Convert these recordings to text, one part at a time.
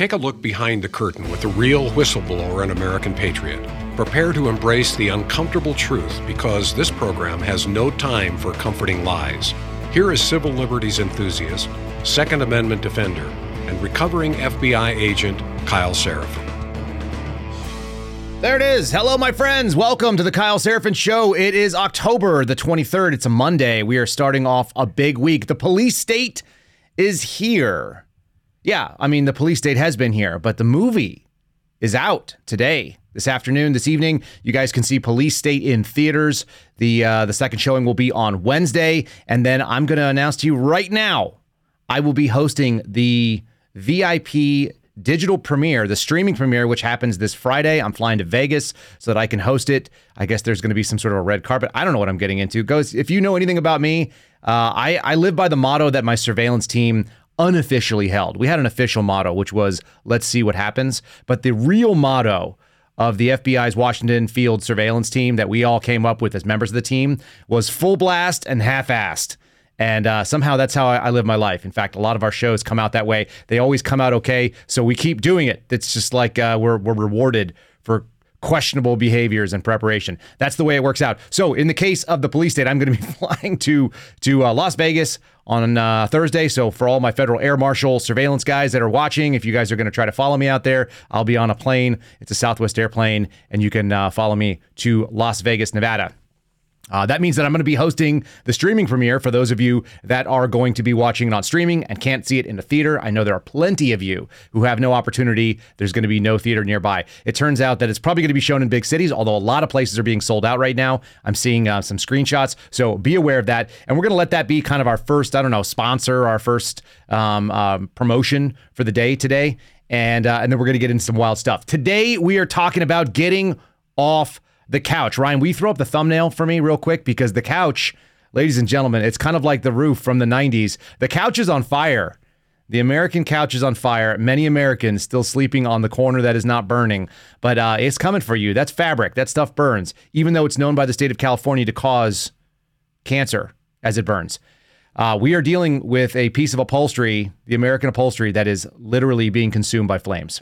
Take a look behind the curtain with the real whistleblower and American patriot. Prepare to embrace the uncomfortable truth because this program has no time for comforting lies. Here is civil liberties enthusiast, Second Amendment defender, and recovering FBI agent Kyle Seraphin. There it is. Hello, my friends. Welcome to the Kyle Seraphin Show. It is October the 23rd. It's a Monday. We are starting off a big week. The police state is here. Yeah, I mean, the police state has been here, but the movie is out today, this afternoon, this evening. You guys can see Police State in theaters. The uh, the second showing will be on Wednesday, and then I'm going to announce to you right now, I will be hosting the VIP digital premiere, the streaming premiere, which happens this Friday. I'm flying to Vegas so that I can host it. I guess there's going to be some sort of a red carpet. I don't know what I'm getting into. Goes if you know anything about me, uh, I I live by the motto that my surveillance team unofficially held. We had an official motto, which was "Let's see what happens," but the real motto of the FBI's Washington Field surveillance team that we all came up with as members of the team was full blast and half-assed. And uh, somehow that's how I, I, live my life. In fact, a lot of our shows come out that way. They always come out okay, so we keep doing it. It's just like uh, we're we're rewarded for questionable behaviors and preparation. That's the way it works out. So, in the case of the police state, I'm going to be flying to to uh, Las Vegas on uh, Thursday. So, for all my federal air marshal surveillance guys that are watching, if you guys are going to try to follow me out there, I'll be on a plane. It's a Southwest airplane, and you can uh, follow me to Las Vegas, Nevada. Uh, that means that I'm going to be hosting the streaming premiere for those of you that are going to be watching it on streaming and can't see it in the theater. I know there are plenty of you who have no opportunity. There's going to be no theater nearby. It turns out that it's probably going to be shown in big cities, although a lot of places are being sold out right now. I'm seeing uh, some screenshots, so be aware of that. And we're going to let that be kind of our first, I don't know, sponsor, our first um, um, promotion for the day today. And, uh, and then we're going to get into some wild stuff. Today, we are talking about getting off the couch. Ryan, we throw up the thumbnail for me real quick? Because the couch, ladies and gentlemen, it's kind of like the roof from the 90s. The couch is on fire. The American couch is on fire. Many Americans still sleeping on the corner that is not burning, but uh, it's coming for you. That's fabric. That stuff burns, even though it's known by the state of California to cause cancer as it burns. Uh, we are dealing with a piece of upholstery, the American upholstery, that is literally being consumed by flames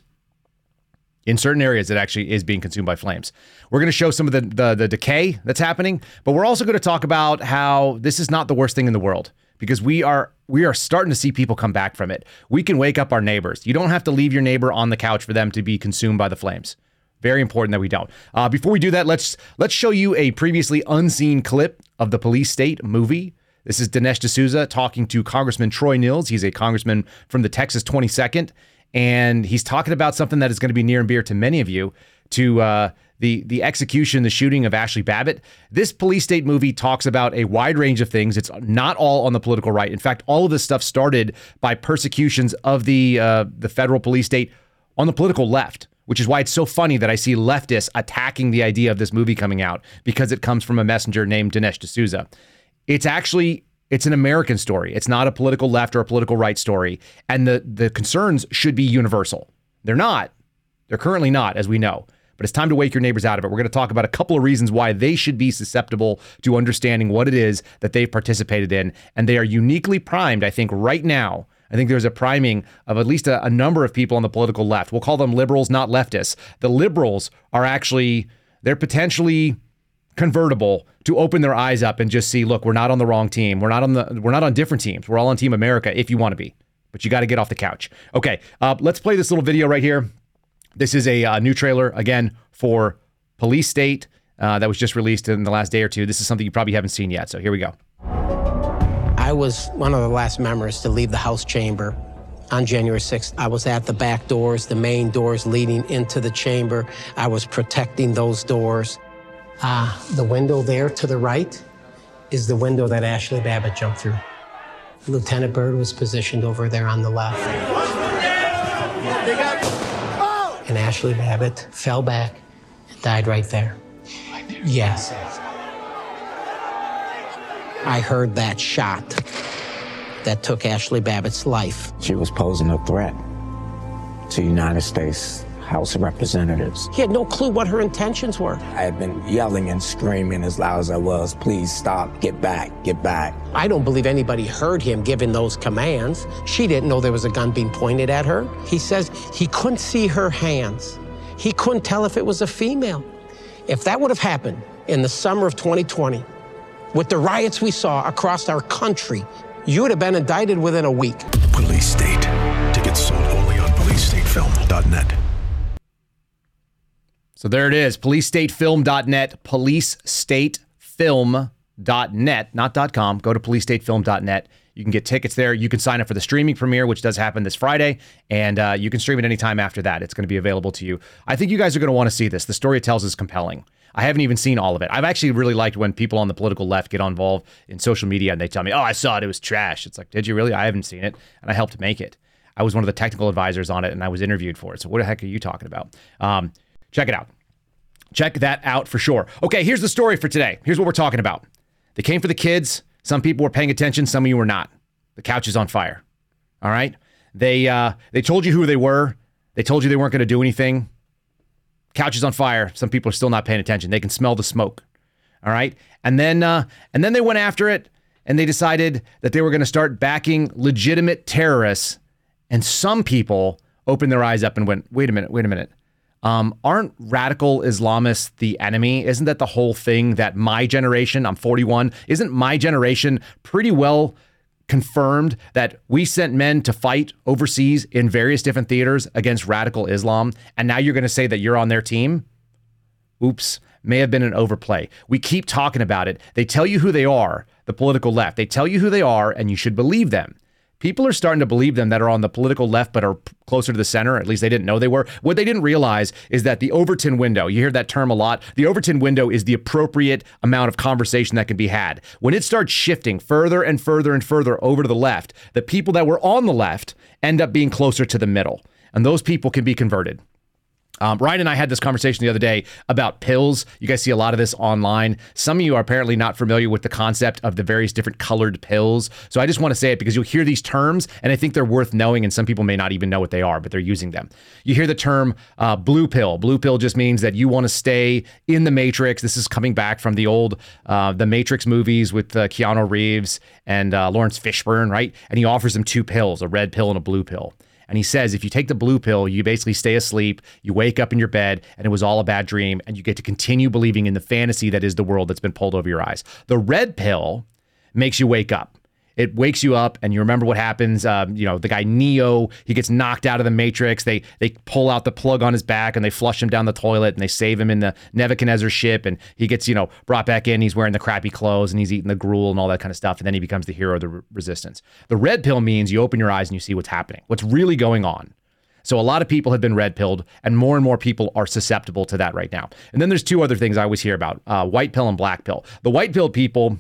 in certain areas it actually is being consumed by flames. We're going to show some of the, the, the decay that's happening, but we're also going to talk about how this is not the worst thing in the world because we are we are starting to see people come back from it. We can wake up our neighbors. You don't have to leave your neighbor on the couch for them to be consumed by the flames. Very important that we don't. Uh, before we do that, let's let's show you a previously unseen clip of the Police State movie. This is Dinesh D'Souza talking to Congressman Troy Nehls. He's a congressman from the Texas 22nd and he's talking about something that is going to be near and dear to many of you to uh, the the execution, the shooting of Ashley Babbitt. This police state movie talks about a wide range of things. It's not all on the political right. In fact, all of this stuff started by persecutions of the uh, the federal police state on the political left. Which is why it's so funny that I see leftists attacking the idea of this movie coming out because it comes from a messenger named Dinesh D'Souza. It's actually it's an American story. It's not a political left or a political right story. And the, the concerns should be universal. They're not. They're currently not, as we know. But it's time to wake your neighbors out of it. We're going to talk about a couple of reasons why they should be susceptible to understanding what it is that they've participated in. And they are uniquely primed, I think, right now. I think there's a priming of at least a, a number of people on the political left. We'll call them liberals, not leftists. The liberals are actually, they're potentially convertible to open their eyes up and just see, look, we're not on the wrong team. We're not on the we're not on different teams. We're all on Team America if you want to be. But you got to get off the couch. Okay, uh, let's play this little video right here. This is a uh, new trailer again for Police State uh, that was just released in the last day or two. This is something you probably haven't seen yet. So here we go. I was one of the last members to leave the House chamber on January 6th. I was at the back doors, the main doors leading into the chamber. I was protecting those doors. Uh, the window there to the right is the window that Ashley Babbitt jumped through. Lieutenant Byrd was positioned over there on the left. And Ashley Babbitt fell back and died right there. Yes. I heard that shot that took Ashley Babbitt's life. She was posing a threat to United States House of Representatives. He had no clue what her intentions were. I had been yelling and screaming as loud as I was, please stop, get back, get back. I don't believe anybody heard him giving those commands. She didn't know there was a gun being pointed at her. He says he couldn't see her hands. He couldn't tell if it was a female. If that would have happened in the summer of 2020, with the riots we saw across our country, you would have been indicted within a week. Police State. Tickets sold only on policestatefilm.net. So there it is, policestatefilm.net, policestatefilm.net, not .com. Go to policestatefilm.net. You can get tickets there. You can sign up for the streaming premiere, which does happen this Friday, and uh, you can stream it anytime after that. It's going to be available to you. I think you guys are going to want to see this. The story it tells is compelling. I haven't even seen all of it. I've actually really liked when people on the political left get involved in social media and they tell me, "Oh, I saw it. It was trash." It's like, did you really? I haven't seen it, and I helped make it. I was one of the technical advisors on it, and I was interviewed for it. So what the heck are you talking about? Um, check it out. Check that out for sure. Okay, here's the story for today. Here's what we're talking about. They came for the kids. Some people were paying attention. Some of you were not. The couch is on fire. All right. They uh, they told you who they were. They told you they weren't going to do anything. Couch is on fire. Some people are still not paying attention. They can smell the smoke. All right. And then uh, and then they went after it and they decided that they were going to start backing legitimate terrorists. And some people opened their eyes up and went, wait a minute, wait a minute. Um, aren't radical Islamists the enemy? Isn't that the whole thing that my generation, I'm 41, isn't my generation pretty well confirmed that we sent men to fight overseas in various different theaters against radical Islam? And now you're going to say that you're on their team? Oops, may have been an overplay. We keep talking about it. They tell you who they are, the political left. They tell you who they are, and you should believe them. People are starting to believe them that are on the political left but are closer to the center. At least they didn't know they were. What they didn't realize is that the Overton window, you hear that term a lot, the Overton window is the appropriate amount of conversation that can be had. When it starts shifting further and further and further over to the left, the people that were on the left end up being closer to the middle. And those people can be converted. Um, Ryan and I had this conversation the other day about pills. You guys see a lot of this online. Some of you are apparently not familiar with the concept of the various different colored pills. So I just want to say it because you'll hear these terms and I think they're worth knowing, and some people may not even know what they are, but they're using them. You hear the term uh, blue pill. Blue pill just means that you want to stay in the Matrix. This is coming back from the old uh, the Matrix movies with uh, Keanu Reeves and uh, Laurence Fishburne, right? And he offers them two pills, a red pill and a blue pill. And he says if you take the blue pill, you basically stay asleep, you wake up in your bed, and it was all a bad dream, and you get to continue believing in the fantasy that is the world that's been pulled over your eyes. The red pill makes you wake up. It wakes you up, and you remember what happens. Um, you know, the guy Neo, he gets knocked out of the Matrix. They they pull out the plug on his back and they flush him down the toilet, and they save him in the Nebuchadnezzar ship, and he gets you know brought back in. He's wearing the crappy clothes and he's eating the gruel and all that kind of stuff, and then he becomes the hero of the re- resistance. The red pill means you open your eyes and you see what's happening, what's really going on. So a lot of people have been red pilled, and more and more people are susceptible to that right now. And then there's two other things I always hear about: uh, white pill and black pill. The white pill people,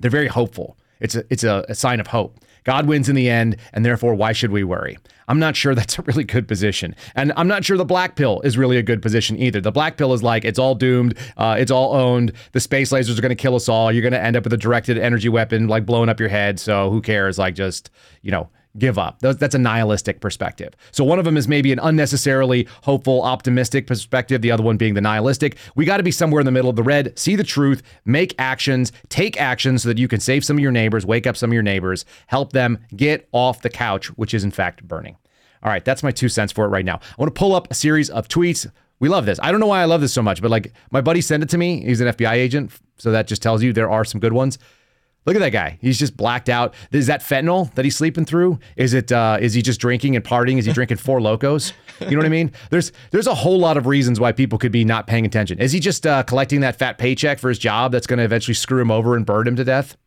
they're very hopeful. It's a it's a, a sign of hope. God wins in the end, and therefore, why should we worry? I'm not sure that's a really good position. And I'm not sure the black pill is really a good position either. The black pill is like, it's all doomed, uh, it's all owned, the space lasers are going to kill us all, you're going to end up with a directed energy weapon, like blowing up your head, so who cares? Like, just, you know, give up. That's a nihilistic perspective. So one of them is maybe an unnecessarily hopeful, optimistic perspective, the other one being the nihilistic. We got to be somewhere in the middle of the red, see the truth, make actions, take action so that you can save some of your neighbors, wake up some of your neighbors, help them get off the couch, which is in fact burning. All right, that's my two cents for it right now. I want to pull up a series of tweets. We love this. I don't know why I love this so much, but like my buddy sent it to me. He's an FBI agent, so that just tells you there are some good ones. Look at that guy. He's just blacked out. Is that fentanyl that he's sleeping through? Is it? Uh, is he just drinking and partying? Is he drinking Four Lokos? You know what I mean? There's there's a whole lot of reasons why people could be not paying attention. Is he just uh, collecting that fat paycheck for his job that's going to eventually screw him over and burn him to death?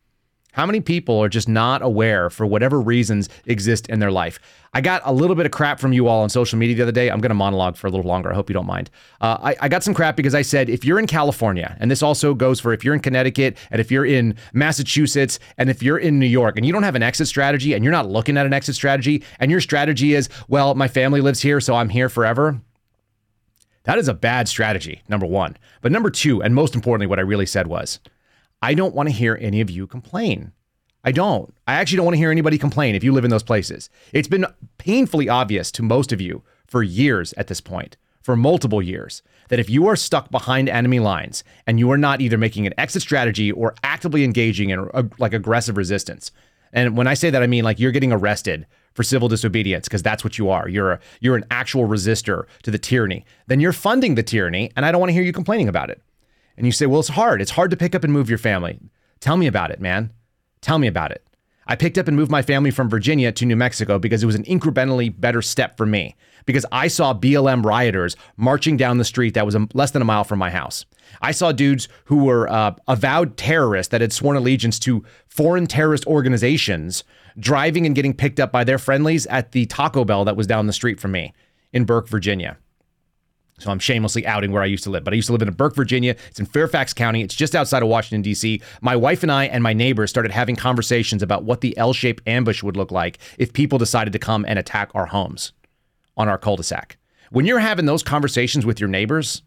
How many people are just not aware for whatever reasons exist in their life? I got a little bit of crap from you all on social media the other day. I'm going to monologue for a little longer. I hope you don't mind. Uh, I, I, got some crap because I said if you're in California, and this also goes for if you're in Connecticut, and if you're in Massachusetts, and if you're in New York, and you don't have an exit strategy, and you're not looking at an exit strategy, and your strategy is, well, my family lives here, so I'm here forever. That is a bad strategy, number one. But number two, and most importantly, what I really said was, I don't want to hear any of you complain. I don't. I actually don't want to hear anybody complain if you live in those places. It's been painfully obvious to most of you for years at this point, for multiple years that if you are stuck behind enemy lines and you are not either making an exit strategy or actively engaging in uh, like aggressive resistance, and when I say that, I mean like you're getting arrested for civil disobedience because that's what you are. You're a, you're an actual resistor to the tyranny. Then you're funding the tyranny, and I don't want to hear you complaining about it. And you say, well, it's hard. It's hard to pick up and move your family. Tell me about it, man. Tell me about it. I picked up and moved my family from Virginia to New Mexico because it was an incrementally better step for me. Because I saw BLM rioters marching down the street that was less than a mile from my house. I saw dudes who were uh, avowed terrorists that had sworn allegiance to foreign terrorist organizations driving and getting picked up by their friendlies at the Taco Bell that was down the street from me in Burke, Virginia. So I'm shamelessly outing where I used to live. But I used to live in Burke, Virginia. It's in Fairfax County. It's just outside of Washington, D.C. My wife and I and my neighbors started having conversations about what the L shaped ambush would look like if people decided to come and attack our homes on our cul de sac. When you're having those conversations with your neighbors,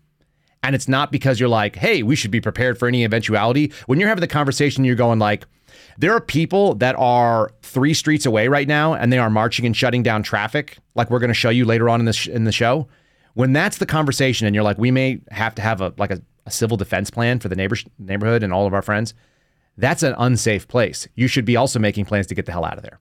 and it's not because you're like, hey, we should be prepared for any eventuality. When you're having the conversation, you're going like, there are people that are three streets away right now, and they are marching and shutting down traffic, like we're going to show you later on in this in the show when that's the conversation and you're like, we may have to have a like a, a civil defense plan for the neighbor, neighborhood and all of our friends, that's an unsafe place. You should be also making plans to get the hell out of there.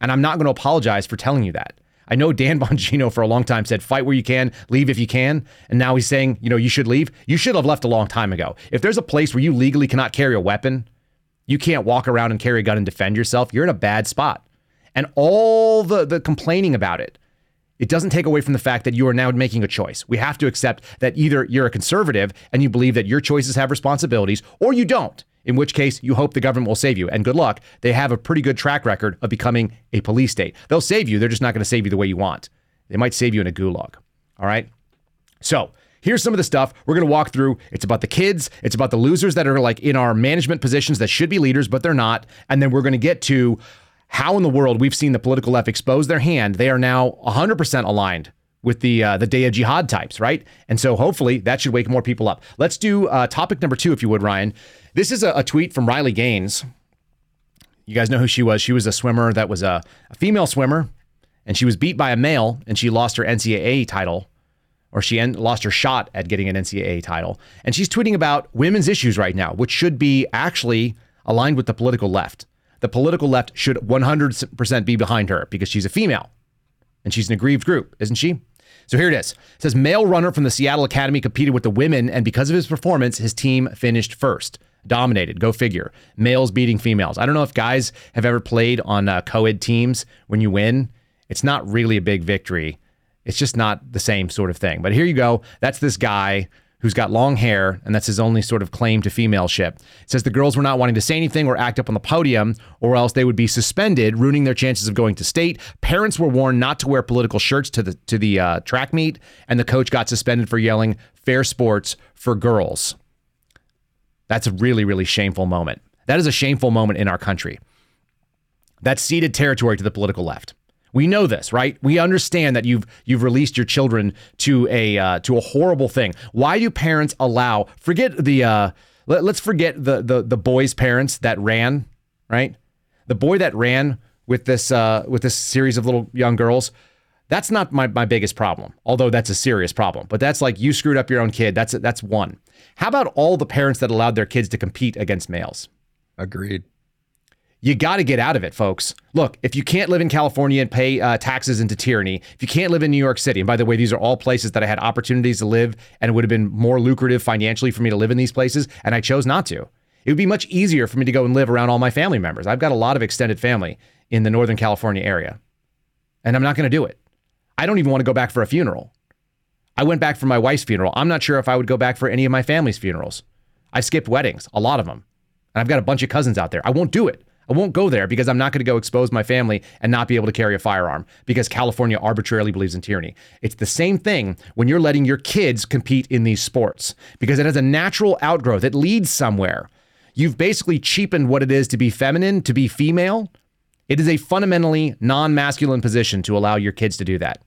And I'm not going to apologize for telling you that. I know Dan Bongino for a long time said, fight where you can, leave if you can. And now he's saying, you know, you should leave. You should have left a long time ago. If there's a place where you legally cannot carry a weapon, you can't walk around and carry a gun and defend yourself, you're in a bad spot. And all the, the complaining about it, it doesn't take away from the fact that you are now making a choice. We have to accept that either you're a conservative and you believe that your choices have responsibilities, or you don't, in which case you hope the government will save you. And good luck. They have a pretty good track record of becoming a police state. They'll save you, they're just not going to save you the way you want. They might save you in a gulag. All right? So, Here's some of the stuff we're going to walk through. It's about the kids, it's about the losers that are like in our management positions that should be leaders, but they're not. And then we're going to get to how in the world we've seen the political left expose their hand. They are now 100% aligned with the uh, the day of jihad types, right? And so hopefully that should wake more people up. Let's do uh, topic number two, if you would, Ryan. This is a, a, tweet from Riley Gaines. You guys know who she was. She was a swimmer that was a, a female swimmer, and she was beat by a male, and she lost her NCAA title, or she en- lost her shot at getting an NCAA title. And she's tweeting about women's issues right now, which should be actually aligned with the political left the political left should 100% be behind her because she's a female and she's an aggrieved group, isn't she? So here it is. It says male runner from the Seattle Academy competed with the women, and because of his performance, his team finished first. Dominated. Go figure. Males beating females. I don't know if guys have ever played on uh, co-ed teams. When you win, it's not really a big victory. It's just not the same sort of thing. But here you go. That's this guy who's got long hair, and that's his only sort of claim to femaleship. It says the girls were not wanting to say anything or act up on the podium, or else they would be suspended, ruining their chances of going to state. Parents were warned not to wear political shirts to the to the uh, track meet, and the coach got suspended for yelling "fair sports for girls." That's a really, really shameful moment. That is a shameful moment in our country. That's ceded territory to the political left. We know this, right? We understand that you've you've released your children to a uh, to a horrible thing. Why do parents allow? Forget the uh, let, us forget the the the boy's parents that ran, right? The boy that ran with this uh, with this series of little young girls. That's not my, my biggest problem, although that's a serious problem. But that's like you screwed up your own kid. That's that's one. How about all the parents that allowed their kids to compete against males? Agreed you got to get out of it, folks. Look, if you can't live in California and pay uh, taxes into tyranny, if you can't live in New York City, and by the way, these are all places that I had opportunities to live and it would have been more lucrative financially for me to live in these places, and I chose not to. It would be much easier for me to go and live around all my family members. I've got a lot of extended family in the Northern California area, and I'm not going to do it. I don't even want to go back for a funeral. I went back for my wife's funeral. I'm not sure if I would go back for any of my family's funerals. I skipped weddings, a lot of them. And I've got a bunch of cousins out there. I won't do it. I won't go there because I'm not going to go expose my family and not be able to carry a firearm because California arbitrarily believes in tyranny. It's the same thing when you're letting your kids compete in these sports because it has a natural outgrowth, it leads somewhere. You've basically cheapened what it is to be feminine, to be female. It is a fundamentally non masculine position to allow your kids to do that.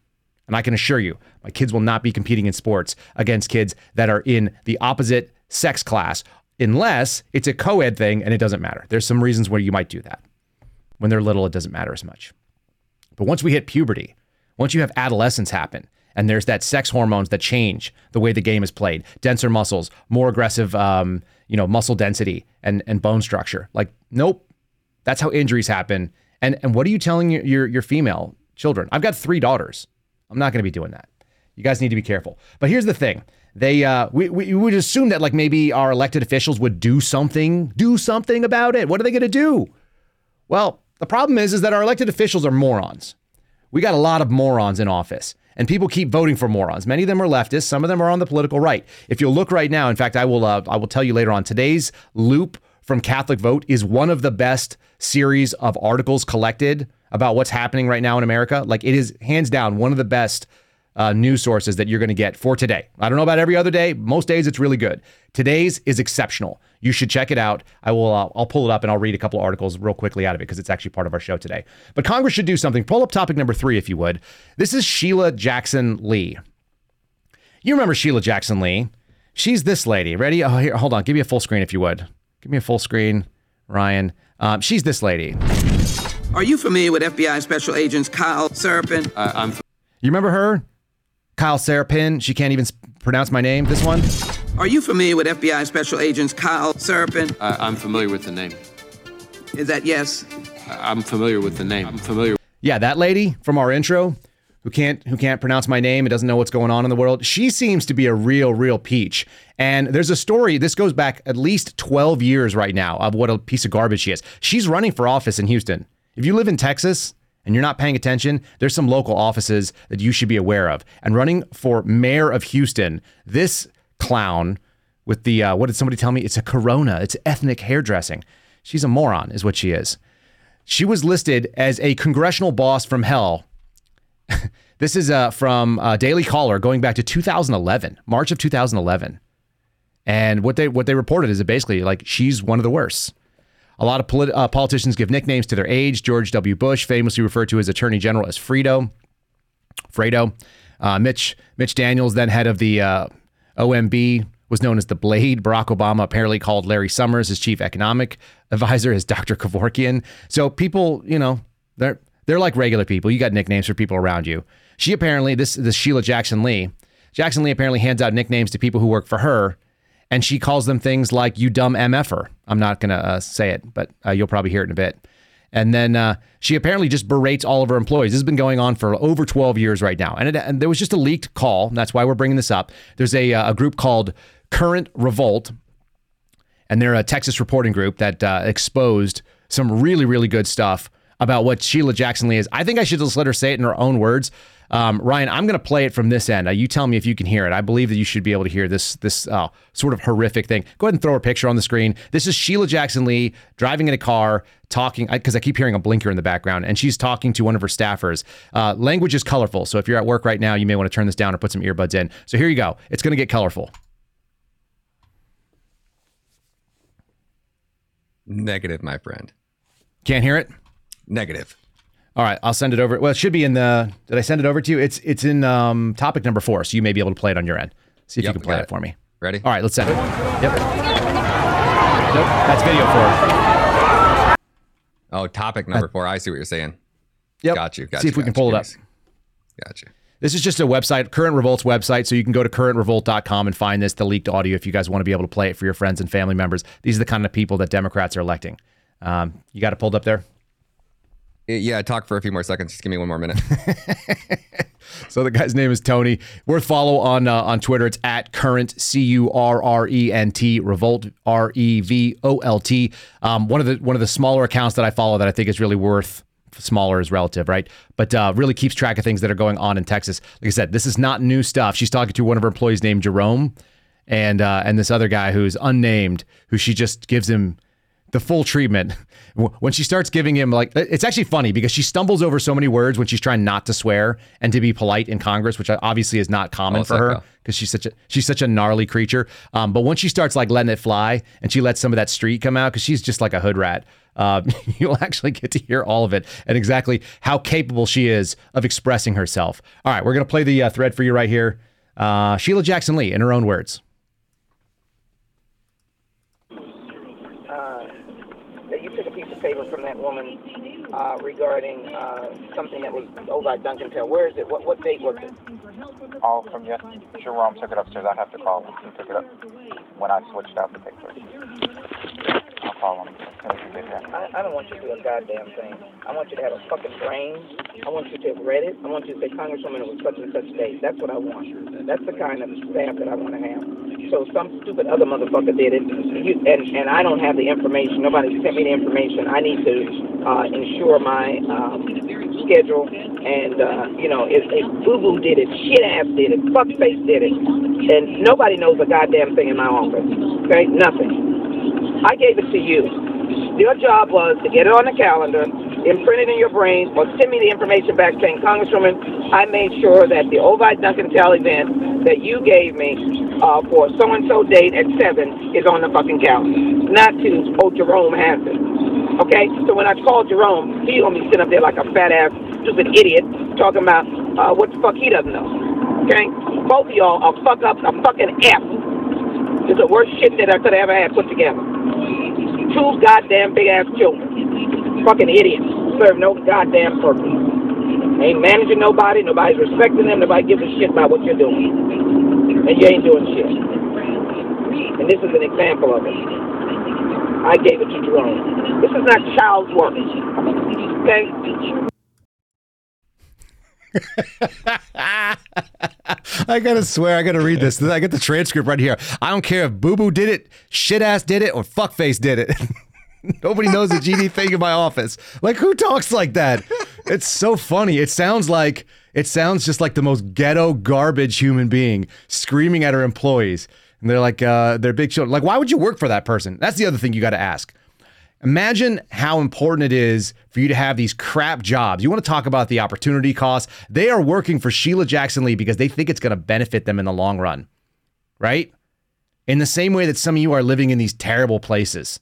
And I can assure you, my kids will not be competing in sports against kids that are in the opposite sex class unless it's a co ed thing and it doesn't matter. There's some reasons where you might do that. When they're little, it doesn't matter as much. But once we hit puberty, once you have adolescence happen, And there's that sex hormones that change the way the game is played. Denser muscles, more aggressive, um, you know, muscle density and and bone structure. Like, nope, that's how injuries happen. And and what are you telling your your, your female children? I've got three daughters. I'm not going to be doing that. You guys need to be careful. But here's the thing: they uh, we, we would assume that like maybe our elected officials would do something, do something about it. What are they going to do? Well, the problem is is that our elected officials are morons. We got a lot of morons in office. And people keep voting for morons. Many of them are leftists. Some of them are on the political right. If you look right now, in fact, I will uh, I will tell you later on. Today's loop from Catholic Vote is one of the best series of articles collected about what's happening right now in America. Like it is hands down one of the best uh, news sources that you're going to get for today. I don't know about every other day. Most days it's really good. Today's is exceptional. You should check it out. I will. Uh, I'll pull it up and I'll read a couple articles real quickly out of it because it's actually part of our show today. But Congress should do something. Pull up topic number three if you would. This is Sheila Jackson Lee. You remember Sheila Jackson Lee? She's this lady. Ready? Oh, here. Hold on. Give me a full screen if you would. Give me a full screen, Ryan. Um, she's this lady. Are you familiar with FBI Special Agents Kyle Serapin? Uh, I'm You remember her? Kyle Serapin. She can't even pronounce my name. This one. Are you familiar with FBI Special Agents Kyle Serapin? uh, I'm familiar with the name. Is that yes? I'm familiar with the name. I'm familiar. Yeah, that lady from our intro who can't who can't pronounce my name and doesn't know what's going on in the world. She seems to be a real real peach. And there's a story this goes back at least 12 years right now of what a piece of garbage she is. She's running for office in Houston. If you live in Texas and you're not paying attention, there's some local offices that you should be aware of. And running for mayor of Houston, this clown with the uh, what did somebody tell me? It's a corona. It's ethnic hairdressing. She's a moron, is what she is. She was listed as a congressional boss from hell. this is uh, from uh, Daily Caller going back to 2011, March of 2011. And what they what they reported is that basically like she's one of the worst. A lot of polit- uh, politicians give nicknames to their age. George W. Bush famously referred to his attorney general as Fredo. Fredo. Uh, Mitch Mitch Daniels, then head of the uh, OMB, was known as the Blade. Barack Obama apparently called Larry Summers his chief economic advisor as Dr. Kevorkian. So people, you know, they're they're like regular people. You got nicknames for people around you. She apparently this this Sheila Jackson Lee. Jackson Lee apparently hands out nicknames to people who work for her, and she calls them things like "you dumb mf'er." I'm not gonna uh, say it, but uh, you'll probably hear it in a bit. And then uh, she apparently just berates all of her employees. This has been going on for over 12 years right now. And, it, and there was just a leaked call. That's why we're bringing this up. There's a, uh, a group called Current Revolt, and they're a Texas reporting group that uh, exposed some really, really good stuff about what Sheila Jackson Lee is. I think I should just let her say it in her own words. Um, Ryan, I'm going to play it from this end. Uh, you tell me if you can hear it. I believe that you should be able to hear this this uh, sort of horrific thing. Go ahead and throw a picture on the screen. This is Sheila Jackson Lee driving in a car, talking because I keep hearing a blinker in the background, and she's talking to one of her staffers. Uh, language is colorful, so if you're at work right now, you may want to turn this down or put some earbuds in. So here you go. It's going to get colorful. Negative, my friend. Can't hear it. Negative. All right, I'll send it over. Well, it should be in the. Did I send it over to you? It's it's in um, topic number four, so you may be able to play it on your end. See if Yep, you can play it it. for me. Ready? All right, let's send it. Yep. Nope, that's video it. Oh, topic number four. I see what you're saying. Yep. Got you. Got See you, if we can got you. pull it up. Curious. Got you. This is just a website, Current Revolt's website, so you can go to currentrevolt.com and find this, the leaked audio, if you guys want to be able to play it for your friends and family members. These are the kind of people that Democrats are electing. Um, you got it pulled up there? Yeah, talk for a few more seconds. Just give me one more minute. So the guy's name is Tony. Worth follow on uh, on Twitter. It's at current C U R R E N T Revolt R E V O L T. Um, one of the one of the smaller accounts that I follow that I think is really worth smaller is relative, right? But uh, really keeps track of things that are going on in Texas. Like I said, this is not new stuff. She's talking to one of her employees named Jerome, and uh, and this other guy who's unnamed, who she just gives him the full treatment when she starts giving him like it's actually funny because she stumbles over so many words when she's trying not to swear and to be polite in Congress, which obviously is not common Oh, for her because she's such a she's such a gnarly creature. Um, but once she starts like letting it fly and she lets some of that street come out because she's just like a hood rat, uh, you'll actually get to hear all of it and exactly how capable she is of expressing herself. All right, we're gonna play the uh, thread for you right here. Uh, Sheila Jackson Lee in her own words. that you took a piece of paper from that woman uh, regarding uh, something that was over at Duncantell. Where is it? What, what date was it? All from yes, Jerome took it upstairs. I'd have to call him. He took it up when I switched out the pictures. Gets here. I, I don't want you to do a goddamn thing. I want you to have a fucking brain. I want you to have read it. I want you to say, Congresswoman, it was such and such date. That's what I want. That's the kind of staff that I want to have. So some stupid other motherfucker did it, and and I don't have the information. Nobody sent me the information. I need to uh, ensure my um, schedule. And uh, you know, if, if Boo Boo did it, shit ass did it, fuckface did it, and nobody knows a goddamn thing in my office. Okay, nothing. I gave it to you. Your job was to get it on the calendar, imprint it in your brain, or send me the information back saying, Congresswoman, I made sure that the Ovide Duncantell event that you gave me uh, for so and so date at 7 is on the fucking calendar. Not to, oh, Jerome has it. Okay? So when I called Jerome, he be sitting up there like a fat ass, stupid idiot, talking about uh, what the fuck he doesn't know. Okay? Both of y'all are fuck up a fucking F. It's the worst shit that I could have ever had put together. Two goddamn big ass children. Fucking idiots. Serve no goddamn purpose. Ain't managing nobody, nobody's respecting them, nobody gives a shit about what you're doing. And you ain't doing shit. And this is an example of it. I gave it to Jerome. This is not child's work. Okay? I gotta swear, I gotta read this. I get the transcript right here. I don't care if Boo Boo did it, shit ass did it, or fuckface did it. Nobody knows the GD thing in my office. Like, who talks like that? It's so funny. It sounds like it sounds just like the most ghetto garbage human being screaming at her employees. And they're like, uh, they're big children. Like, why would you work for that person? That's the other thing you got to ask. Imagine how important it is for you to have these crap jobs. You want to talk about the opportunity cost? They are working for Sheila Jackson Lee because they think it's going to benefit them in the long run, right? In the same way that some of you are living in these terrible places.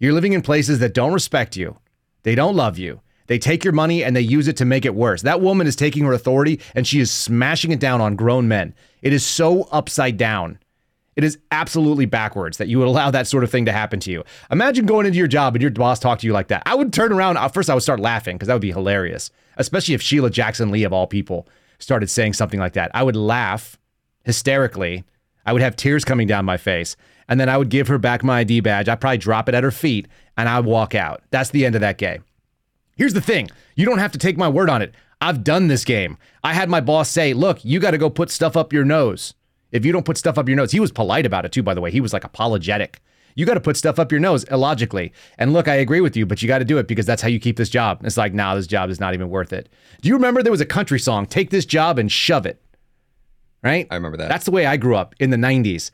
You're living in places that don't respect you, they don't love you. They take your money and they use it to make it worse. That woman is taking her authority and she is smashing it down on grown men. It is so upside down. It is absolutely backwards that you would allow that sort of thing to happen to you. Imagine going into your job and your boss talked to you like that. I would turn around. uh, First, I would start laughing because that would be hilarious, especially if Sheila Jackson Lee, of all people, started saying something like that. I would laugh hysterically. I would have tears coming down my face. And then I would give her back my ID badge. I'd probably drop it at her feet and I'd walk out. That's the end of that game. Here's the thing you don't have to take my word on it. I've done this game. I had my boss say, look, you got to go put stuff up your nose. If you don't put stuff up your nose, he was polite about it too, by the way. He was like apologetic. You got to put stuff up your nose illogically. And look, I agree with you, but you got to do it because that's how you keep this job. It's like, nah, this job is not even worth it. Do you remember there was a country song, Take This Job and Shove It? Right? I remember that. That's the way I grew up in the 90s.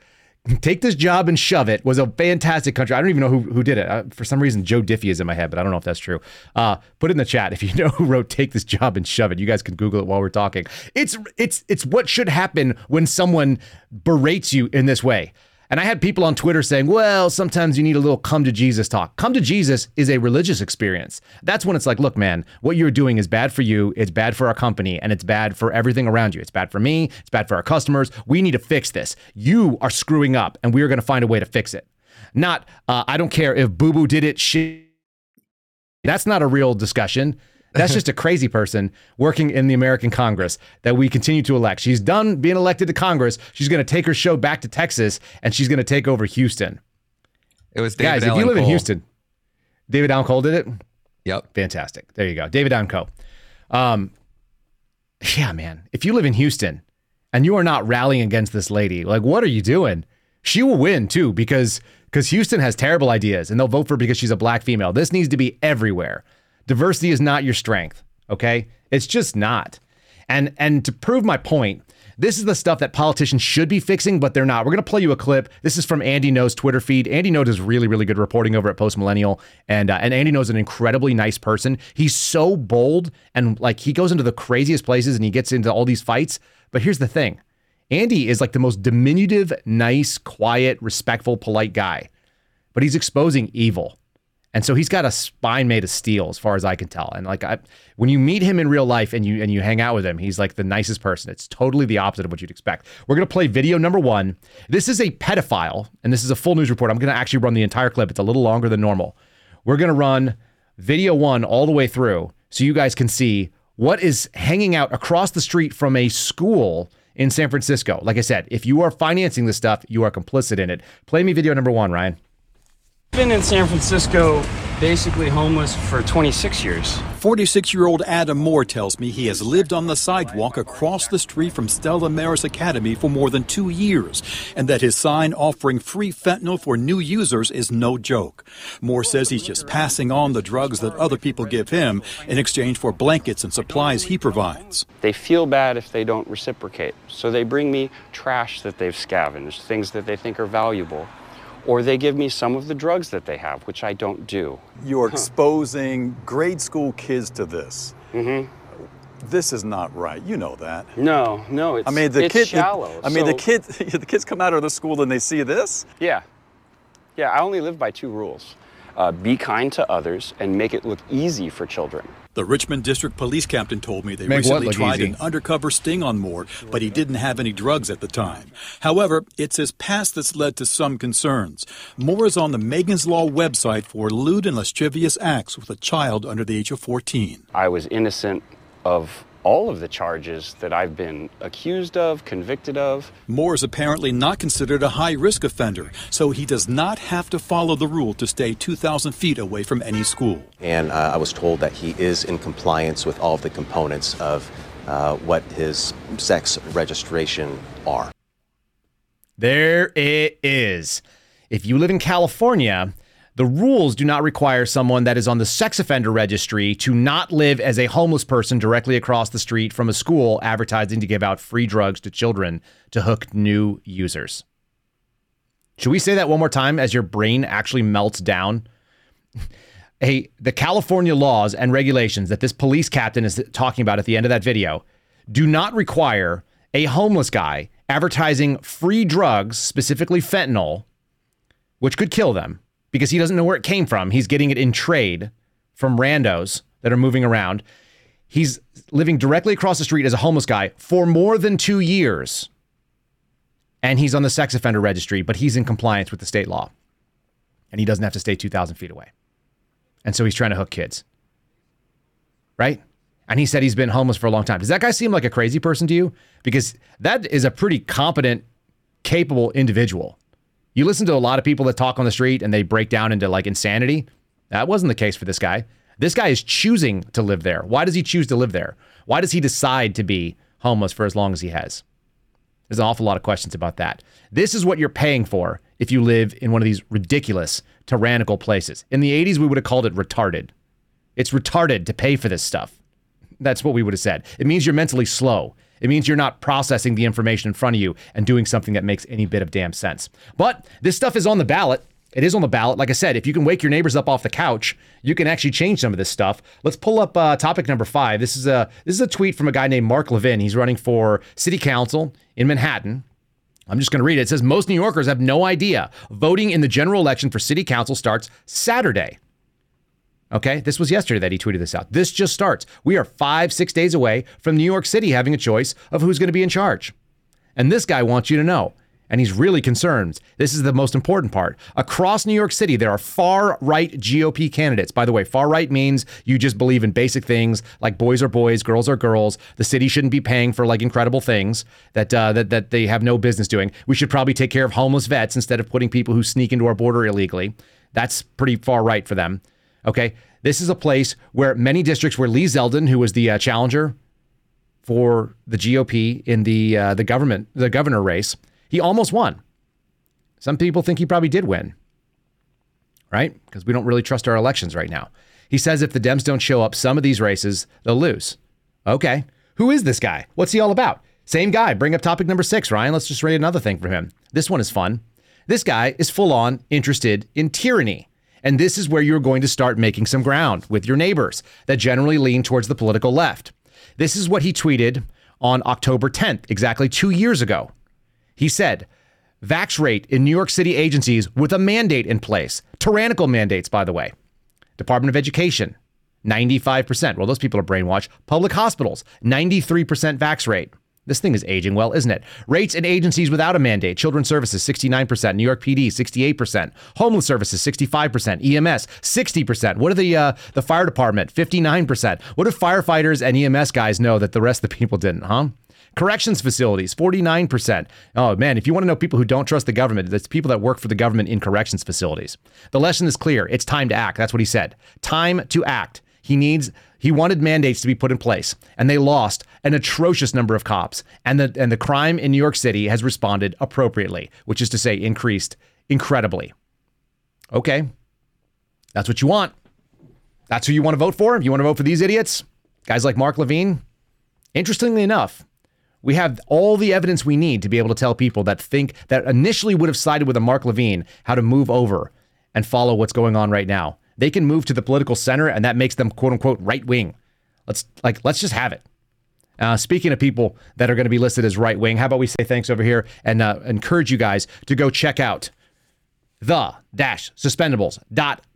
Take this job and shove it was a fantastic country. I don't even know who, who did it. Uh, for some reason, Joe Diffie is in my head, but I don't know if that's true. Uh, put it in the chat if you know who wrote "Take this job and shove it." You guys can Google it while we're talking. It's it's it's what should happen when someone berates you in this way. And I had people on Twitter saying, well, sometimes you need a little come to Jesus talk. Come to Jesus is a religious experience. That's when it's like, look, man, what you're doing is bad for you, it's bad for our company, and it's bad for everything around you. It's bad for me, it's bad for our customers. We need to fix this. You are screwing up, and we are going to find a way to fix it. Not, uh, I don't care if Boo Boo did it, shit. That's not a real discussion. That's just a crazy person working in the American Congress that we continue to elect. She's done being elected to Congress. She's going to take her show back to Texas and she's going to take over Houston. It was David Guys, if you live in Houston, David Allan Coe did it. Yep. Fantastic. There you go. David Allan Coe. Um, yeah, man. If you live in Houston and you are not rallying against this lady, like, what are you doing? She will win too because because Houston has terrible ideas and they'll vote for her because she's a black female. This needs to be everywhere. Diversity is not your strength, okay? It's just not. And and to prove my point, this is the stuff that politicians should be fixing, but they're not. We're gonna play you a clip. This is from Andy Ngo's Twitter feed. Andy Ngo's is really, really good reporting over at Post Millennial, and uh, and Andy is an incredibly nice person. He's so bold and like he goes into the craziest places and he gets into all these fights. But here's the thing, Andy is like the most diminutive, nice, quiet, respectful, polite guy, but he's exposing evil. And so he's got a spine made of steel, as far as I can tell. And like, I, when you meet him in real life and you and you hang out with him, he's like the nicest person. It's totally the opposite of what you'd expect. We're gonna play video number one. This is a pedophile, and this is a full news report. I'm gonna actually run the entire clip. It's a little longer than normal. We're gonna run video one all the way through so you guys can see what is hanging out across the street from a school in San Francisco. Like I said, if you are financing this stuff, you are complicit in it. Play me video number one, Ryan. Been in San Francisco basically homeless for 26 years. 46 year old Adam Moore tells me he has lived on the sidewalk across the street from Stella Maris Academy for more than two years, and that his sign offering free fentanyl for new users is no joke. Moore says he's just passing on the drugs that other people give him in exchange for blankets and supplies he provides. They feel bad if they don't reciprocate, so they bring me trash that they've scavenged, things that they think are valuable or they give me some of the drugs that they have, which I don't do. You're exposing grade school kids to this. Mm-hmm. This is not right. You know that. No, no, it's, I mean, the it's kid, shallow. I mean, the kids, the kids come out of the school and they see this. Yeah, yeah. I only live by two rules: uh, be kind to others and make it look easy for children. The Richmond District Police Captain told me they Make recently tried easy? an undercover sting on Moore, but he didn't have any drugs at the time. However, it's his past that's led to some concerns. Moore is on the Megan's Law website for lewd and lascivious acts with a child under the age of 14. I was innocent of all of the charges that I've been accused of, convicted of. Moore is apparently not considered a high risk offender, so he does not have to follow the rule to stay 2,000 feet away from any school. And uh, I was told that he is in compliance with all of the components of uh, what his sex registration are. There it is. If you live in California, the rules do not require someone that is on the sex offender registry to not live as a homeless person directly across the street from a school advertising to give out free drugs to children to hook new users. Should we say that one more time as your brain actually melts down? Hey, the California laws and regulations that this police captain is talking about at the end of that video do not require a homeless guy advertising free drugs, specifically fentanyl, which could kill them because he doesn't know where it came from. He's getting it in trade from randos that are moving around. He's living directly across the street as a homeless guy for more than two years. And he's on the sex offender registry, but he's in compliance with the state law. And he doesn't have to stay 2,000 feet away. And so he's trying to hook kids. Right? And he said he's been homeless for a long time. Does that guy seem like a crazy person to you? Because that is a pretty competent, capable individual. You listen to a lot of people that talk on the street and they break down into like insanity. That wasn't the case for this guy. This guy is choosing to live there. Why does he choose to live there? Why does he decide to be homeless for as long as he has? There's an awful lot of questions about that. This is what you're paying for if you live in one of these ridiculous, tyrannical places. In the 80s, we would have called it retarded. It's retarded to pay for this stuff. That's what we would have said. It means you're mentally slow. It means you're not processing the information in front of you and doing something that makes any bit of damn sense. But this stuff is on the ballot. It is on the ballot. Like I said, if you can wake your neighbors up off the couch, you can actually change some of this stuff. Let's pull up uh, topic number five. This is a this is a tweet from a guy named Mark Levine. He's running for city council in Manhattan. I'm just going to read it. It says most New Yorkers have no idea voting in the general election for city council starts Saturday. Okay, this was yesterday that he tweeted this out. This just starts. We are five, six days away from New York City having a choice of who's going to be in charge. And this guy wants you to know, and he's really concerned. This is the most important part. Across New York City, there are far right GOP candidates. By the way, far right means you just believe in basic things like boys are boys, girls are girls. The city shouldn't be paying for like incredible things that uh, that that they have no business doing. We should probably take care of homeless vets instead of putting people who sneak into our border illegally. That's pretty far right for them. Okay, this is a place where many districts where Lee Zeldin, who was the uh, challenger for the GOP in the uh, the government the governor race, he almost won. Some people think he probably did win, right? Because we don't really trust our elections right now. He says if the Dems don't show up some of these races, they'll lose. Okay, who is this guy? What's he all about? Same guy. Bring up topic number six, Ryan. Let's just read another thing from him. This one is fun. This guy is full on interested in tyranny. And this is where you're going to start making some ground with your neighbors that generally lean towards the political left. This is what he tweeted on October 10th, exactly two years ago. He said, Vax rate in New York City agencies with a mandate in place, tyrannical mandates, by the way. Department of Education, 95%. Well, those people are brainwashed. Public hospitals, 93% vax rate. This thing is aging well, isn't it? Rates in agencies without a mandate. Children's Services, 69%. New York PD, 68%. Homeless Services, 65%. EMS, 60%. What do the uh, the fire department? 59%. What do firefighters and EMS guys know that the rest of the people didn't, huh? Corrections facilities, 49%. Oh man, if you want to know people who don't trust the government, that's people that work for the government in corrections facilities. The lesson is clear. It's time to act. That's what he said. Time to act. He needs he wanted mandates to be put in place, and they lost an atrocious number of cops. And the and the crime in New York City has responded appropriately, which is to say increased incredibly. Okay. That's what you want. That's who you want to vote for? You want to vote for these idiots? Guys like Mark Levine? Interestingly enough, we have all the evidence we need to be able to tell people that think that initially would have sided with a Mark Levine how to move over and follow what's going on right now they can move to the political center and that makes them quote unquote right wing. Let's like let's just have it. Uh, speaking of people that are going to be listed as right wing, how about we say thanks over here and uh, encourage you guys to go check out the dash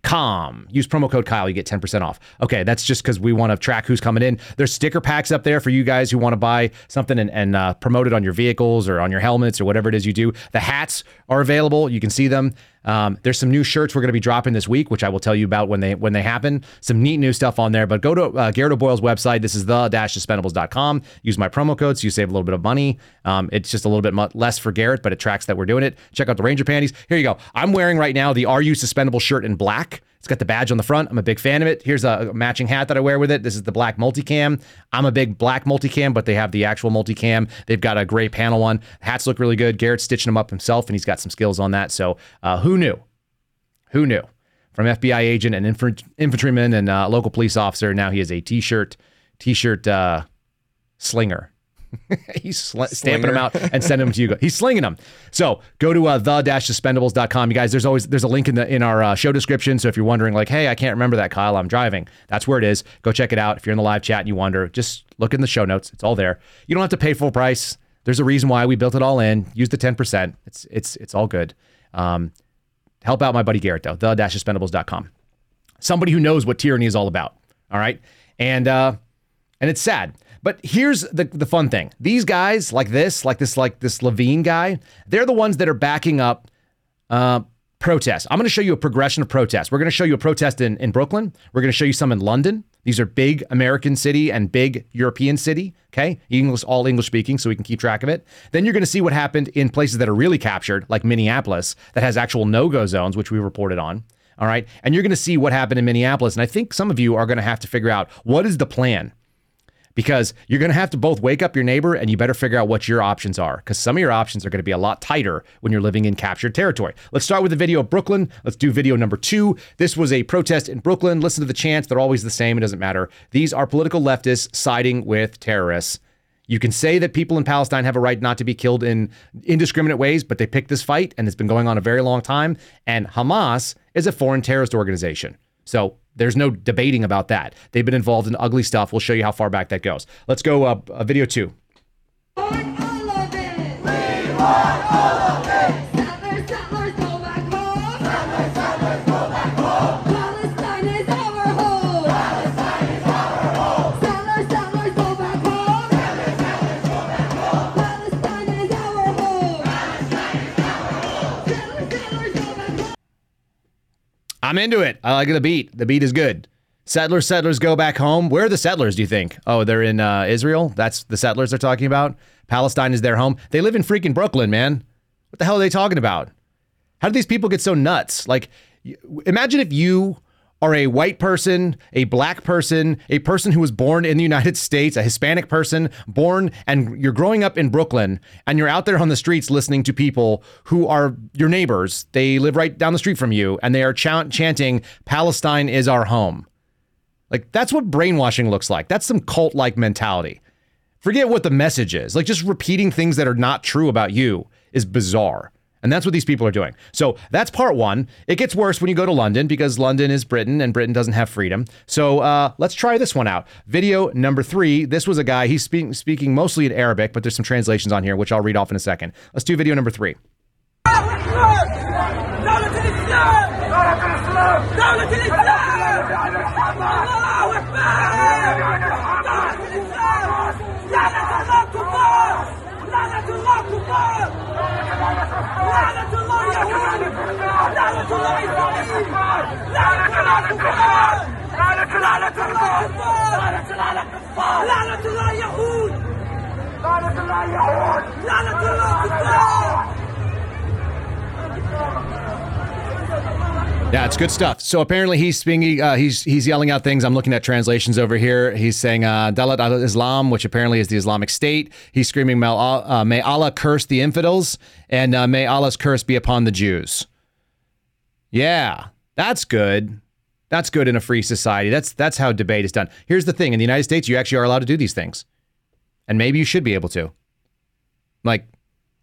suspendables.com. Use promo code Kyle, you get 10% off. Okay, that's just because we want to track who's coming in. There's sticker packs up there for you guys who want to buy something and, and uh, promote it on your vehicles or on your helmets or whatever it is you do. The hats are available. You can see them. Um, there's some new shirts we're going to be dropping this week, which I will tell you about when they when they happen. Some neat new stuff on there. But go to uh, Garrett O'Boyle's website. This is the suspendables.com. Use my promo code so you save a little bit of money. Um, it's just a little bit less for Garrett, but it tracks that we're doing it. Check out the Ranger panties. Here you go. I'm wearing right now the You Suspendable shirt in black. It's got the badge on the front. I'm a big fan of it. Here's a matching hat that I wear with it. This is the black multicam. I'm a big black multicam, but they have the actual multicam. They've got a gray panel one. Hats look really good. Garrett's stitching them up himself, and he's got some skills on that. So uh, who knew? Who knew? From FBI agent and infantryman and uh, local police officer, now he is a t-shirt t-shirt uh, slinger. He's sl- stamping them out and sending them to you. He's slinging them. So go to uh, the-suspendables.com. You guys, there's always there's a link in the in our uh, show description. So if you're wondering, like, hey, I can't remember that, Kyle, I'm driving. That's where it is. Go check it out. If you're in the live chat and you wonder, just look in the show notes. It's all there. You don't have to pay full price. There's a reason why we built it all in. Use the 10%. It's it's it's all good. Um, Help out my buddy Garrett though, the-suspendables.com. Somebody who knows what tyranny is all about. All right. And uh and it's sad. But here's the the fun thing. These guys like this, like this, like this Levine guy, they're the ones that are backing up uh protests. I'm going to show you a progression of protests. We're going to show you a protest in, in Brooklyn. We're going to show you some in London. These are big American city and big European city. Okay, English, all English speaking, so we can keep track of it. Then you're going to see what happened in places that are really captured, like Minneapolis, that has actual no-go zones, which we reported on. All right, and you're going to see what happened in Minneapolis. And I think some of you are going to have to figure out what is the plan because you're going to have to both wake up your neighbor and you better figure out what your options are because some of your options are going to be a lot tighter when you're living in captured territory. Let's start with the video of Brooklyn. Let's do video number two. This was a protest in Brooklyn. Listen to the chants, they're always the same. It doesn't matter. These are political leftists siding with terrorists. You can say that people in Palestine have a right not to be killed in indiscriminate ways, but they picked this fight and it's been going on a very long time. And Hamas is a foreign terrorist organization. So there's no debating about that. They've been involved in ugly stuff. We'll show you how far back that goes. Let's go uh, video two. I'm into it. I like the beat. The beat is good. Settlers, settlers go back home. Where are the settlers, do you think? Oh, they're in uh, Israel? That's the settlers they're talking about? Palestine is their home. They live in freaking Brooklyn, man. What the hell are they talking about? How do these people get so nuts? Like, imagine if you are a white person, a black person, a person who was born in the United States, a Hispanic person, born and you're growing up in Brooklyn and you're out there on the streets listening to people who are your neighbors. They live right down the street from you and they are ch- chanting, Palestine is our home. Like, that's what brainwashing looks like. That's some cult like mentality. Forget what the message is. Like, just repeating things that are not true about you is bizarre. And that's what these people are doing. So that's part one. It gets worse when you go to London because London is Britain and Britain doesn't have freedom. So uh, let's try this one out. Video number three. This was a guy, he's speak, speaking mostly in Arabic, but there's some translations on here, which I'll read off in a second. Let's do video number three. Yeah, it's good stuff. So apparently he's speaking, uh, he's he's yelling out things. I'm looking at translations over here. He's saying uh, Dalat al Islam, which apparently is the Islamic State. He's screaming, "May Allah, uh, may Allah curse the infidels and uh, may Allah's curse be upon the Jews." Yeah, that's good. That's good in a free society. That's that's how debate is done. Here's the thing: in the United States, you actually are allowed to do these things, and maybe you should be able to. Like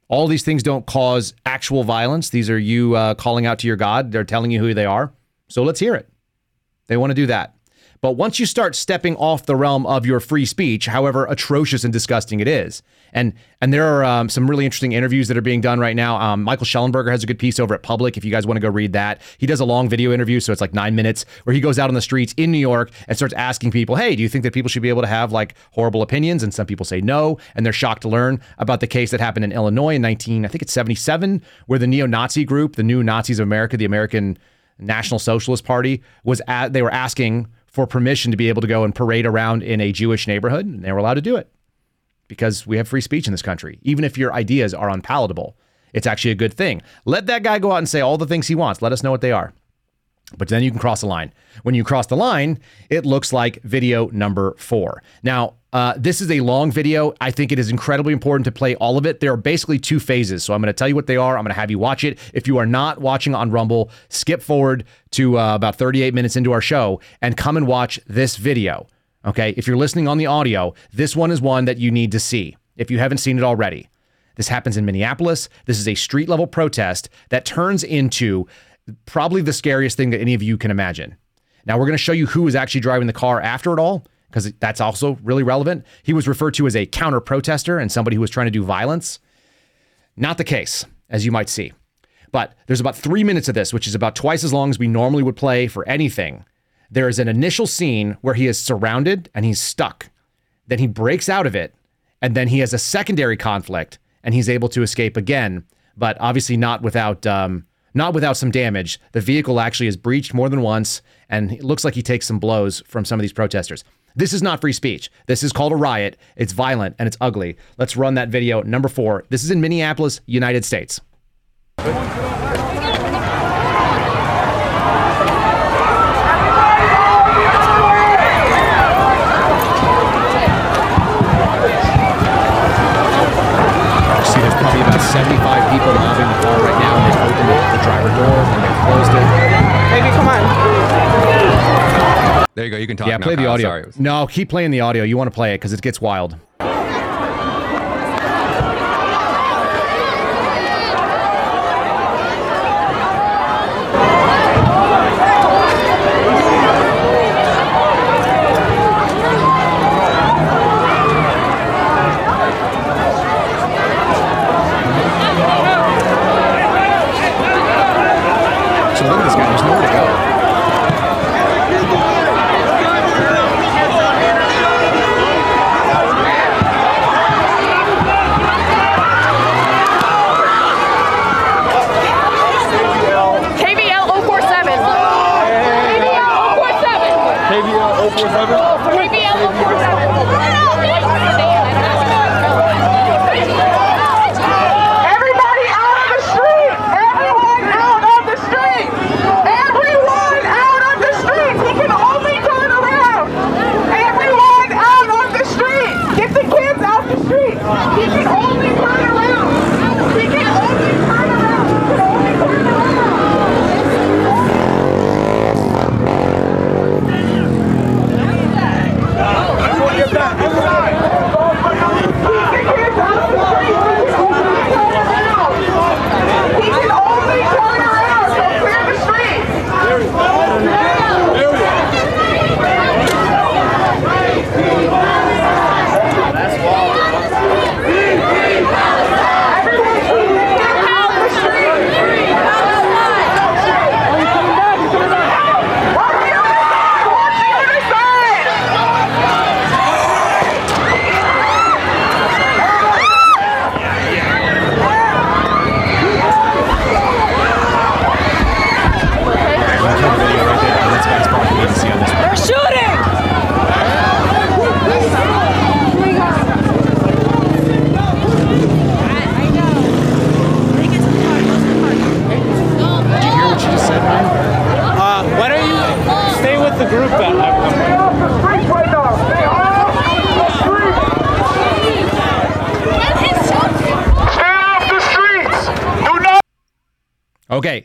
all these things don't cause actual violence. These are you uh, calling out to your God. They're telling you who they are. So let's hear it. They want to do that. But once you start stepping off the realm of your free speech, however atrocious and disgusting it is, and and there are um, some really interesting interviews that are being done right now. Um, Michael Shellenberger has a good piece over at Public. If you guys want to go read that, he does a long video interview, so it's like nine minutes, where he goes out on the streets in New York and starts asking people, "Hey, do you think that people should be able to have like horrible opinions?" And some people say no, and they're shocked to learn about the case that happened in Illinois in 19, I think it's 77, where the neo-Nazi group, the New Nazis of America, the American National Socialist Party, was at they were asking for permission to be able to go and parade around in a Jewish neighborhood, and they were allowed to do it because we have free speech in this country. Even if your ideas are unpalatable, it's actually a good thing. Let that guy go out and say all the things he wants. Let us know what they are. But then you can cross the line. When you cross the line, it looks like video number four. Now, uh, this is a long video. I think it is incredibly important to play all of it. There are basically two phases. So I'm going to tell you what they are. I'm going to have you watch it. If you are not watching on Rumble, skip forward to uh, about 38 minutes into our show and come and watch this video. Okay. If you're listening on the audio, this one is one that you need to see if you haven't seen it already. This happens in Minneapolis. This is a street level protest that turns into probably the scariest thing that any of you can imagine. Now, we're going to show you who was actually driving the car after it all, because that's also really relevant. He was referred to as a counter protester and somebody who was trying to do violence. Not the case, as you might see. But there's about three minutes of this, which is about twice as long as we normally would play for anything. There is an initial scene where he is surrounded and he's stuck. Then he breaks out of it, and then he has a secondary conflict and he's able to escape again, but obviously not without um, not without some damage. The vehicle actually is breached more than once, and it looks like he takes some blows from some of these protesters. This is not free speech. This is called a riot. It's violent and it's ugly. Let's run that video. Number four. This is in Minneapolis, United States. See, there's probably about 75 people mobbing the car right now. They've opened the, the driver door and they've closed it. Baby, come on. There you go. You can talk. Yeah, now, play the Kyle. audio. Sorry. No, keep playing the audio. You want to play it because it gets wild.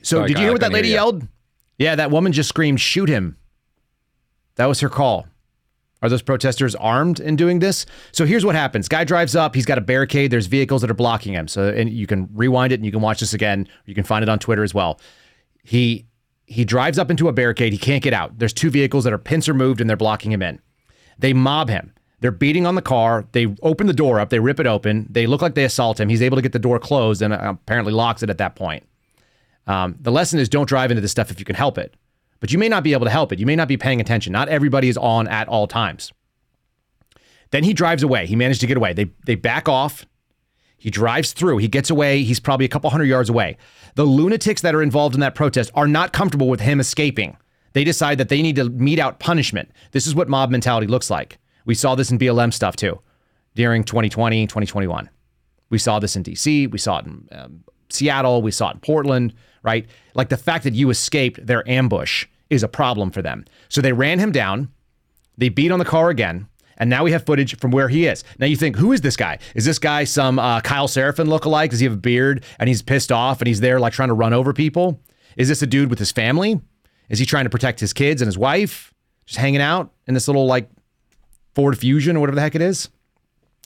So did you hear what that lady yelled? Yeah, that woman just screamed, "Shoot him!" That was her call. Are those protesters armed in doing this? So here's what happens: guy drives up, he's got a barricade. There's vehicles that are blocking him. So and you can rewind it and you can watch this again. You can find it on Twitter as well. He he drives up into a barricade. He can't get out. There's two vehicles that are pincer moved and they're blocking him in. They mob him. They're beating on the car. They open the door up. They rip it open. They look like they assault him. He's able to get the door closed and uh, apparently locks it at that point. Um, the lesson is don't drive into this stuff if you can help it. But you may not be able to help it. You may not be paying attention. Not everybody is on at all times. Then he drives away. He managed to get away. They they back off. He drives through. He gets away. He's probably a couple hundred yards away. The lunatics that are involved in that protest are not comfortable with him escaping. They decide that they need to mete out punishment. This is what mob mentality looks like. We saw this in BLM stuff too during 2020, 2021. We saw this in DC. We saw it in um, Seattle. We saw it in Portland, right? Like the fact that you escaped their ambush is a problem for them. So they ran him down. They beat on the car again. And now we have footage from where he is. Now you think, who is this guy? Is this guy some uh, Kyle Seraphin lookalike? Does he have a beard and he's pissed off and he's there like trying to run over people? Is this a dude with his family? Is he trying to protect his kids and his wife? Just hanging out in this little like Ford Fusion or whatever the heck it is?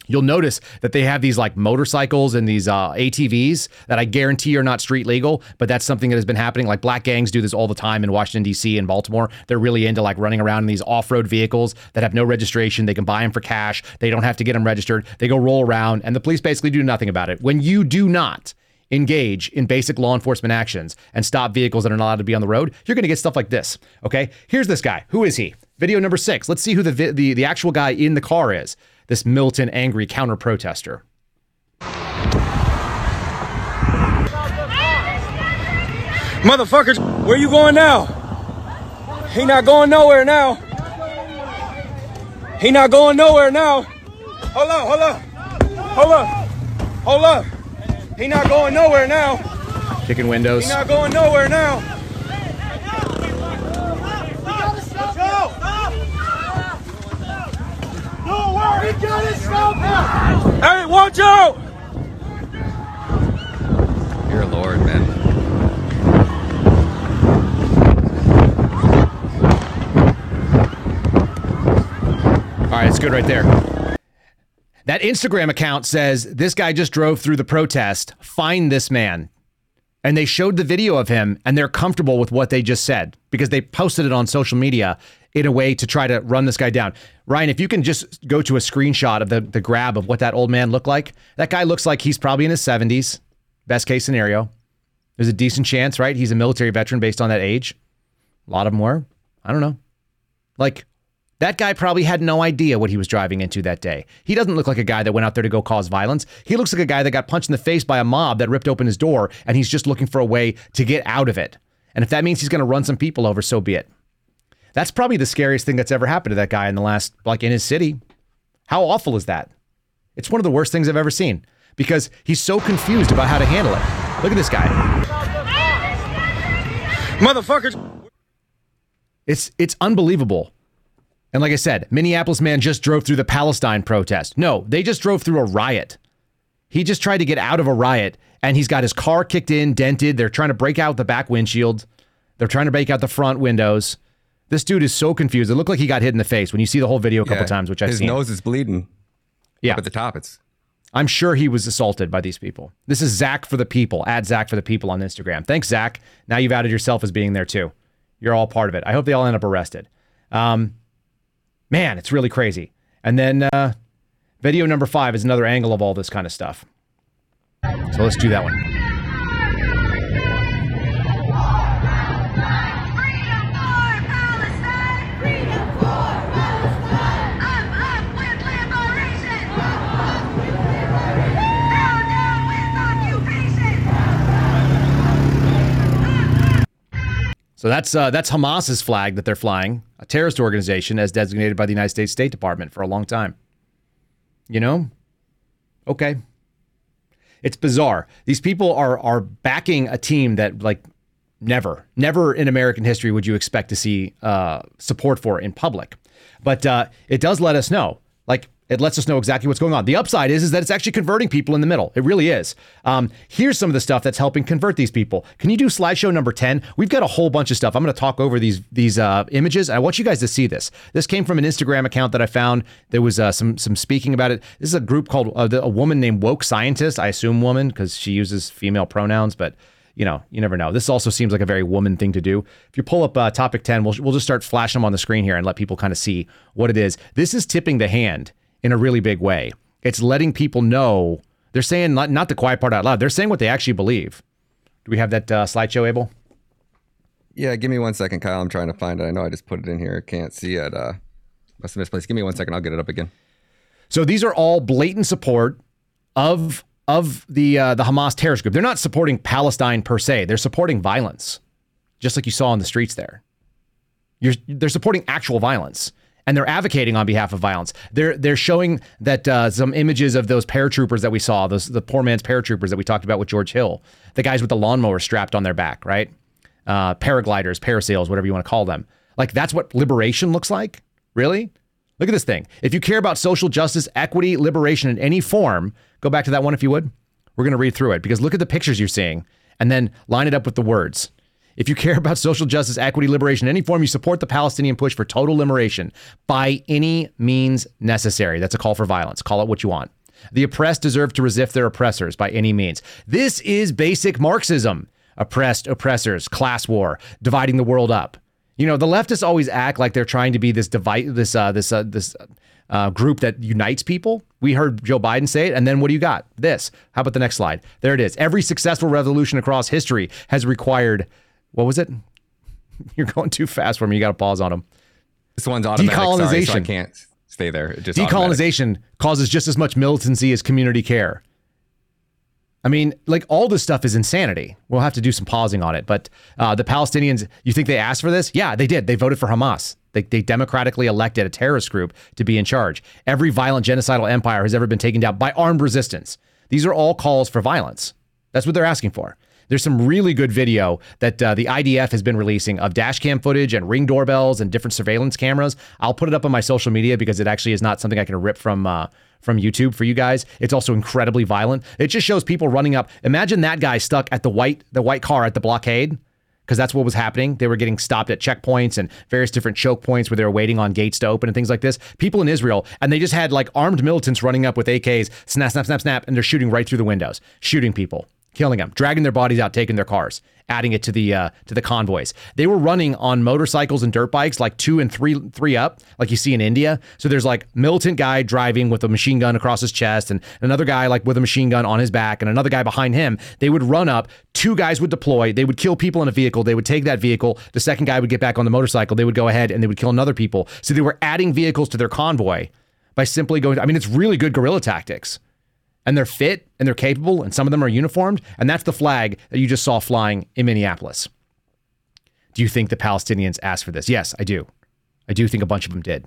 You'll notice that they have these like motorcycles and these uh, ATVs that I guarantee are not street legal, but that's something that has been happening. Like black gangs do this all the time in Washington, D.C. and Baltimore. They're really into like running around in these off road vehicles that have no registration. They can buy them for cash. They don't have to get them registered. They go roll around, and the police basically do nothing about it. When you do not, engage in basic law enforcement actions and stop vehicles that are not allowed to be on the road, you're going to get stuff like this. Okay, here's this guy. Who is he? Video number six. Let's see who the the the actual guy in the car is. This militant, angry counter protester. Motherfuckers, where you going now? He not going nowhere now. He not going nowhere now. Hold up, hold up. Hold up. Hold up. He not going nowhere now. Kicking windows. He not going nowhere now. Don't worry, he got his stop Hey, watch out! Dear Lord, man. All right, it's good right there. That Instagram account says this guy just drove through the protest. Find this man. And they showed the video of him and they're comfortable with what they just said because they posted it on social media in a way to try to run this guy down. Ryan, if you can just go to a screenshot of the, the grab of what that old man looked like, that guy looks like he's probably in his 70s, best case scenario. There's a decent chance, right? He's a military veteran based on that age. A lot of them were. I don't know. Like, that guy probably had no idea what he was driving into that day. He doesn't look like a guy that went out there to go cause violence. He looks like a guy that got punched in the face by a mob that ripped open his door and he's just looking for a way to get out of it. And if that means he's going to run some people over, so be it. That's probably the scariest thing that's ever happened to that guy in the last, like in his city. How awful is that? It's one of the worst things I've ever seen because he's so confused about how to handle it. Look at this guy. Motherfuckers. It's it's unbelievable. And like I said, Minneapolis man just drove through the Palestine protest. No, they just drove through a riot. He just tried to get out of a riot and he's got his car kicked in, dented. They're trying to break out the back windshield. They're trying to break out the front windows. This dude is so confused. It looked like he got hit in the face when you see the whole video a couple Yeah, times, which I've his seen. nose is bleeding. Yeah. Up at the top, it's I'm sure he was assaulted by these people. This is Zach for the people. Add Zach for the people on Instagram. Thanks, Zach. Now you've added yourself as being there too. You're all part of it. I hope they all end up arrested. Um, man, it's really crazy. And then uh, video number five is another angle of all this kind of stuff. So let's do that one. So that's uh, that's Hamas's flag that they're flying, a terrorist organization as designated by the United States State Department for a long time. You know? Okay. It's bizarre. These people are are backing a team that like never, never in American history would you expect to see uh, support for in public. But uh, it does let us know, like It lets us know exactly what's going on. The upside is, is that it's actually converting people in the middle. It really is. Um, here's some of the stuff that's helping convert these people. Can you do slideshow number 10? We've got a whole bunch of stuff. I'm going to talk over these these uh, images. I want you guys to see this. This came from an Instagram account that I found. There was uh, some some speaking about it. This is a group called uh, a woman named Woke Scientist. I assume woman because she uses female pronouns, but you know, you never know. This also seems like a very woman thing to do. If you pull up uh, topic 10, we'll, we'll just start flashing them on the screen here and let people kind of see what it is. This is tipping the hand in a really big way. It's letting people know they're saying not, not the quiet part out loud. They're saying what they actually believe. Do we have that uh, slideshow, Abel? Yeah, give me one second, Kyle. I'm trying to find it. I know I just put it in here. I can't see it. Uh, must have misplaced. Give me one second. I'll get it up again. So these are all blatant support of of the uh, the Hamas terrorist group. They're not supporting Palestine per se. They're supporting violence, just like you saw on the streets there. You're, they're supporting actual violence and they're advocating on behalf of violence. They're they're showing that uh, some images of those paratroopers that we saw, those the poor man's paratroopers that we talked about with George Hill, the guys with the lawnmower strapped on their back, right? Uh, paragliders, parasails, whatever you want to call them. Like that's what liberation looks like. Really? Look at this thing. If you care about social justice, equity, liberation in any form, go back to that one if you would. We're going to read through it because look at the pictures you're seeing and then line it up with the words. If you care about social justice, equity, liberation, in any form, you support the Palestinian push for total liberation by any means necessary. That's a call for violence. Call it what you want. The oppressed deserve to resist their oppressors by any means. This is basic Marxism. Oppressed, oppressors, class war, dividing the world up. You know, the leftists always act like they're trying to be this divide, this uh, this uh, this uh, group that unites people. We heard Joe Biden say it, and then what do you got? This. How about the next slide? There it is. Every successful revolution across history has required what was it? You're going too fast for me. You got to pause on them. This one's automatic. Decolonization. Sorry, so I can't stay there. just Decolonization automatic. causes just as much militancy as community care. I mean, like all this stuff is insanity. We'll have to do some pausing on it. But uh, the Palestinians, you think they asked for this? Yeah, they did. They voted for Hamas. They, they democratically elected a terrorist group to be in charge. Every violent genocidal empire has ever been taken down by armed resistance. These are all calls for violence. That's what they're asking for. There's some really good video that uh, the IDF has been releasing of dash cam footage and ring doorbells and different surveillance cameras. I'll put it up on my social media because it actually is not something I can rip from uh, from YouTube for you guys. It's also incredibly violent. It just shows people running up. Imagine that guy stuck at the white the white car at the blockade because that's what was happening. They were getting stopped at checkpoints and various different choke points where they were waiting on gates to open and things like this. People in Israel, and they just had like armed militants running up with AKs, snap, snap, snap, snap, and they're shooting right through the windows, shooting people killing them, dragging their bodies out, taking their cars, adding it to the uh, to the convoys. They were running on motorcycles and dirt bikes, like two and three three up, like you see in India. So there's like militant guy driving with a machine gun across his chest, and another guy like with a machine gun on his back, and another guy behind him. They would run up. Two guys would deploy. They would kill people in a vehicle. They would take that vehicle. The second guy would get back on the motorcycle. They would go ahead and they would kill another people. So they were adding vehicles to their convoy by simply going. I mean, it's really good guerrilla tactics and they're fit and they're capable, and some of them are uniformed. And that's the flag that you just saw flying in Minneapolis. Do you think the Palestinians asked for this? Yes, I do. I do think a bunch of them did.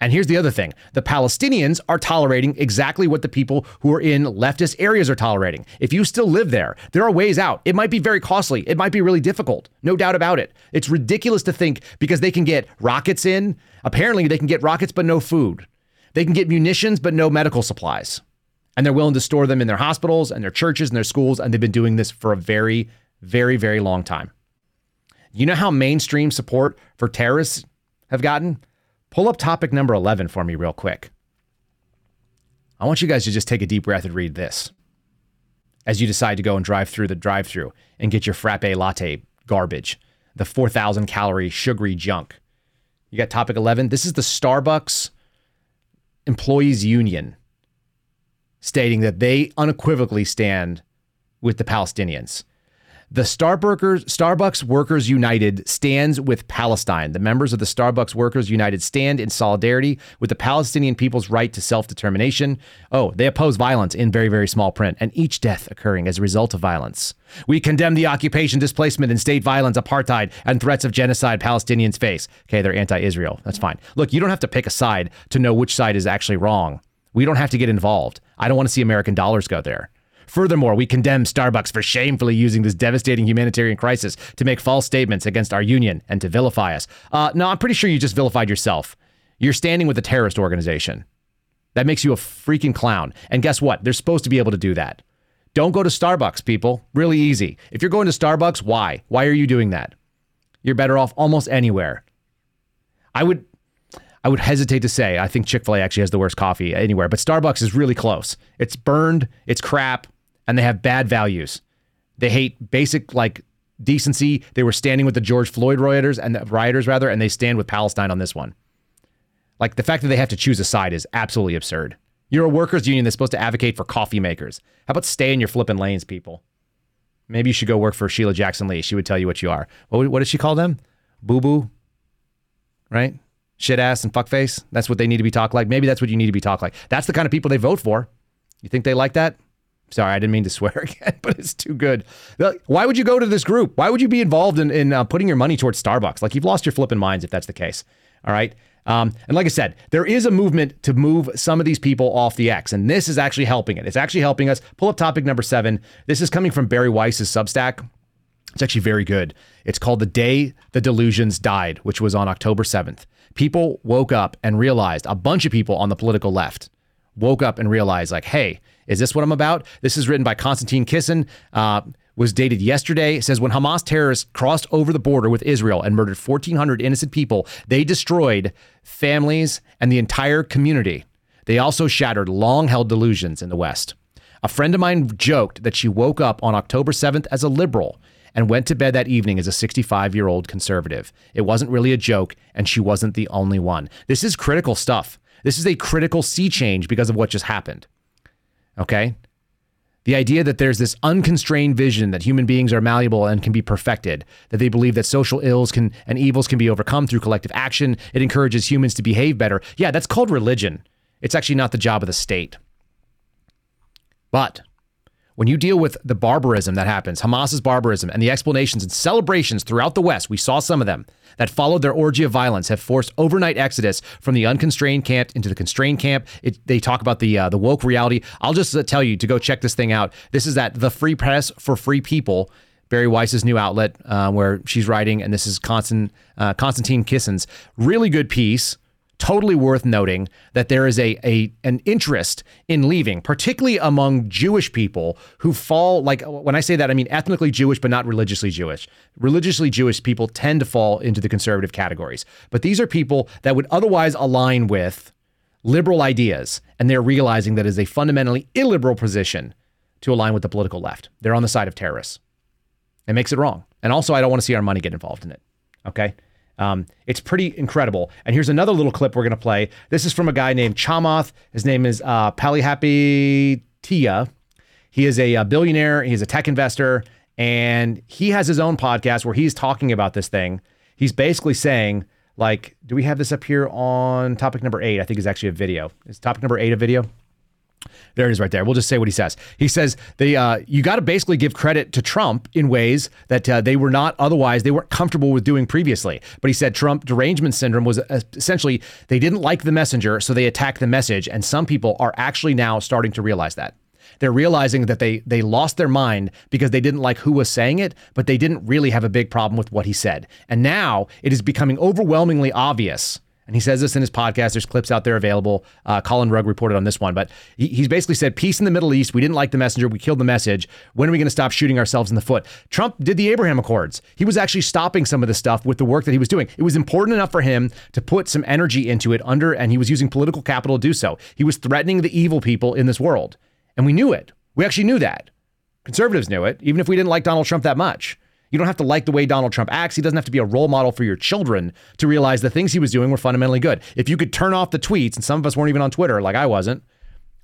And here's the other thing the Palestinians are tolerating exactly what the people who are in leftist areas are tolerating. If you still live there, there are ways out. It might be very costly, it might be really difficult, no doubt about it. It's ridiculous to think because they can get rockets in. Apparently, they can get rockets, but no food. They can get munitions, but no medical supplies and they're willing to store them in their hospitals and their churches and their schools. And they've been doing this for a very, very, very long time. You know how mainstream support for terrorists have gotten? Pull up topic number 11 for me, real quick. I want you guys to just take a deep breath and read this as you decide to go and drive through the drive through and get your frappe latte garbage, the 4,000 calorie sugary junk. You got topic 11. This is the Starbucks Employees Union stating that they unequivocally stand with the Palestinians. The Starbucks, Starbucks Workers United stands with Palestine. The members of the Starbucks Workers United stand in solidarity with the Palestinian people's right to self determination. Oh, they oppose violence in very, very small print, and each death occurring as a result of violence. We condemn the occupation, displacement, and state violence, apartheid, and threats of genocide Palestinians face. Okay, they're anti Israel. That's fine. Look, you don't have to pick a side to know which side is actually wrong. We don't have to get involved. I don't want to see American dollars go there. Furthermore, we condemn Starbucks for shamefully using this devastating humanitarian crisis to make false statements against our union and to vilify us. Uh, no, I'm pretty sure you just vilified yourself. You're standing with a terrorist organization. That makes you a freaking clown. And guess what? They're supposed to be able to do that. Don't go to Starbucks, people. Really easy. If you're going to Starbucks, why? Why are you doing that? You're better off almost anywhere. I would I would hesitate to say I think Chick-fil-A actually has the worst coffee anywhere, but Starbucks is really close. It's burned, it's crap, and they have bad values. They hate basic like decency. They were standing with the George Floyd rioters and the rioters rather, and they stand with Palestine on this one. Like the fact that they have to choose a side is absolutely absurd. You're a workers' union that's supposed to advocate for coffee makers. How about stay in your flipping lanes, people? Maybe you should go work for Sheila Jackson Lee. She would tell you what you are. What, what she call them? Boo boo? Right? Shit ass and fuckface? That's what they need to be talked like. Maybe that's what you need to be talked like. That's the kind of people they vote for. You think they like that? Sorry, I didn't mean to swear again, but it's too good. Why would you go to this group? Why would you be involved in, in uh, putting your money towards Starbucks? Like you've lost your flipping minds if that's the case. All right. Um, and like I said, there is a movement to move some of these people off the X, and this is actually helping it. It's actually helping us. Pull up topic number seven. This is coming from Bari Weiss's Substack. It's actually very good. It's called The Day the Delusions Died, which was on October 7th. People woke up and realized, a bunch of people on the political left woke up and realized, like, hey, is this what I'm about? This is written by Konstantin Kisin. Uh, was dated yesterday. It says when Hamas terrorists crossed over the border with Israel and murdered 1,400 innocent people, they destroyed families and the entire community. They also shattered long held delusions in the West. A friend of mine joked that she woke up on October 7th as a liberal and went to bed that evening as a 65 year old conservative. It wasn't really a joke, and she wasn't the only one. This is critical stuff. This is a critical sea change because of what just happened. Okay? The idea that there's this unconstrained vision that human beings are malleable and can be perfected, that they believe that social ills can and evils can be overcome through collective action, it encourages humans to behave better. Yeah, that's called religion. It's actually not the job of the state. But when you deal with the barbarism that happens, Hamas's barbarism, and the explanations and celebrations throughout the West, we saw some of them that followed their orgy of violence, have forced overnight exodus from the unconstrained camp into the constrained camp. It, they talk about the uh, the woke reality. I'll just uh, tell you to go check this thing out. This is at the Free Press for Free People. Bari Weiss's new outlet, uh, where she's writing, and this is Constant, uh, Konstantin Kisin's really good piece totally worth noting that there is a, a an interest in leaving, particularly among Jewish people who fall like when I say that I mean ethnically Jewish but not religiously Jewish. Religiously Jewish people tend to fall into the conservative categories. But these are people that would otherwise align with liberal ideas and they're realizing that is a fundamentally illiberal position to align with the political left. They're on the side of terrorists. It makes it wrong. And also I don't want to see our money get involved in it. Okay? Um, it's pretty incredible. And here's another little clip we're going to play. This is from a guy named Chamath. His name is uh, Happy Tia. He is a, a billionaire. He's a tech investor. And he has his own podcast where he's talking about this thing. He's basically saying, like, do we have this up here on topic number eight? I think is actually a video. Is topic number eight a video? There it is right there. We'll just say what he says. He says they uh, you got to basically give credit to Trump in ways that uh, they were not otherwise they weren't comfortable with doing previously. But he said Trump derangement syndrome was uh, essentially they didn't like the messenger, so they attacked the message, and some people are actually now starting to realize that. They're realizing that they they lost their mind because they didn't like who was saying it, but they didn't really have a big problem with what he said. And now it is becoming overwhelmingly obvious and he says this in his podcast. There's clips out there available. Uh, Collin Rugg reported on this one, but he, he's basically said, Peace in the Middle East. We didn't like the messenger. We killed the message. When are we going to stop shooting ourselves in the foot? Trump did the Abraham Accords. He was actually stopping some of the stuff with the work that he was doing. It was important enough for him to put some energy into it under, and he was using political capital to do so. He was threatening the evil people in this world. And we knew it. We actually knew that. Conservatives knew it, even if we didn't like Donald Trump that much. You don't have to like the way Donald Trump acts. He doesn't have to be a role model for your children to realize the things he was doing were fundamentally good. If you could turn off the tweets, and some of us weren't even on Twitter, like I wasn't,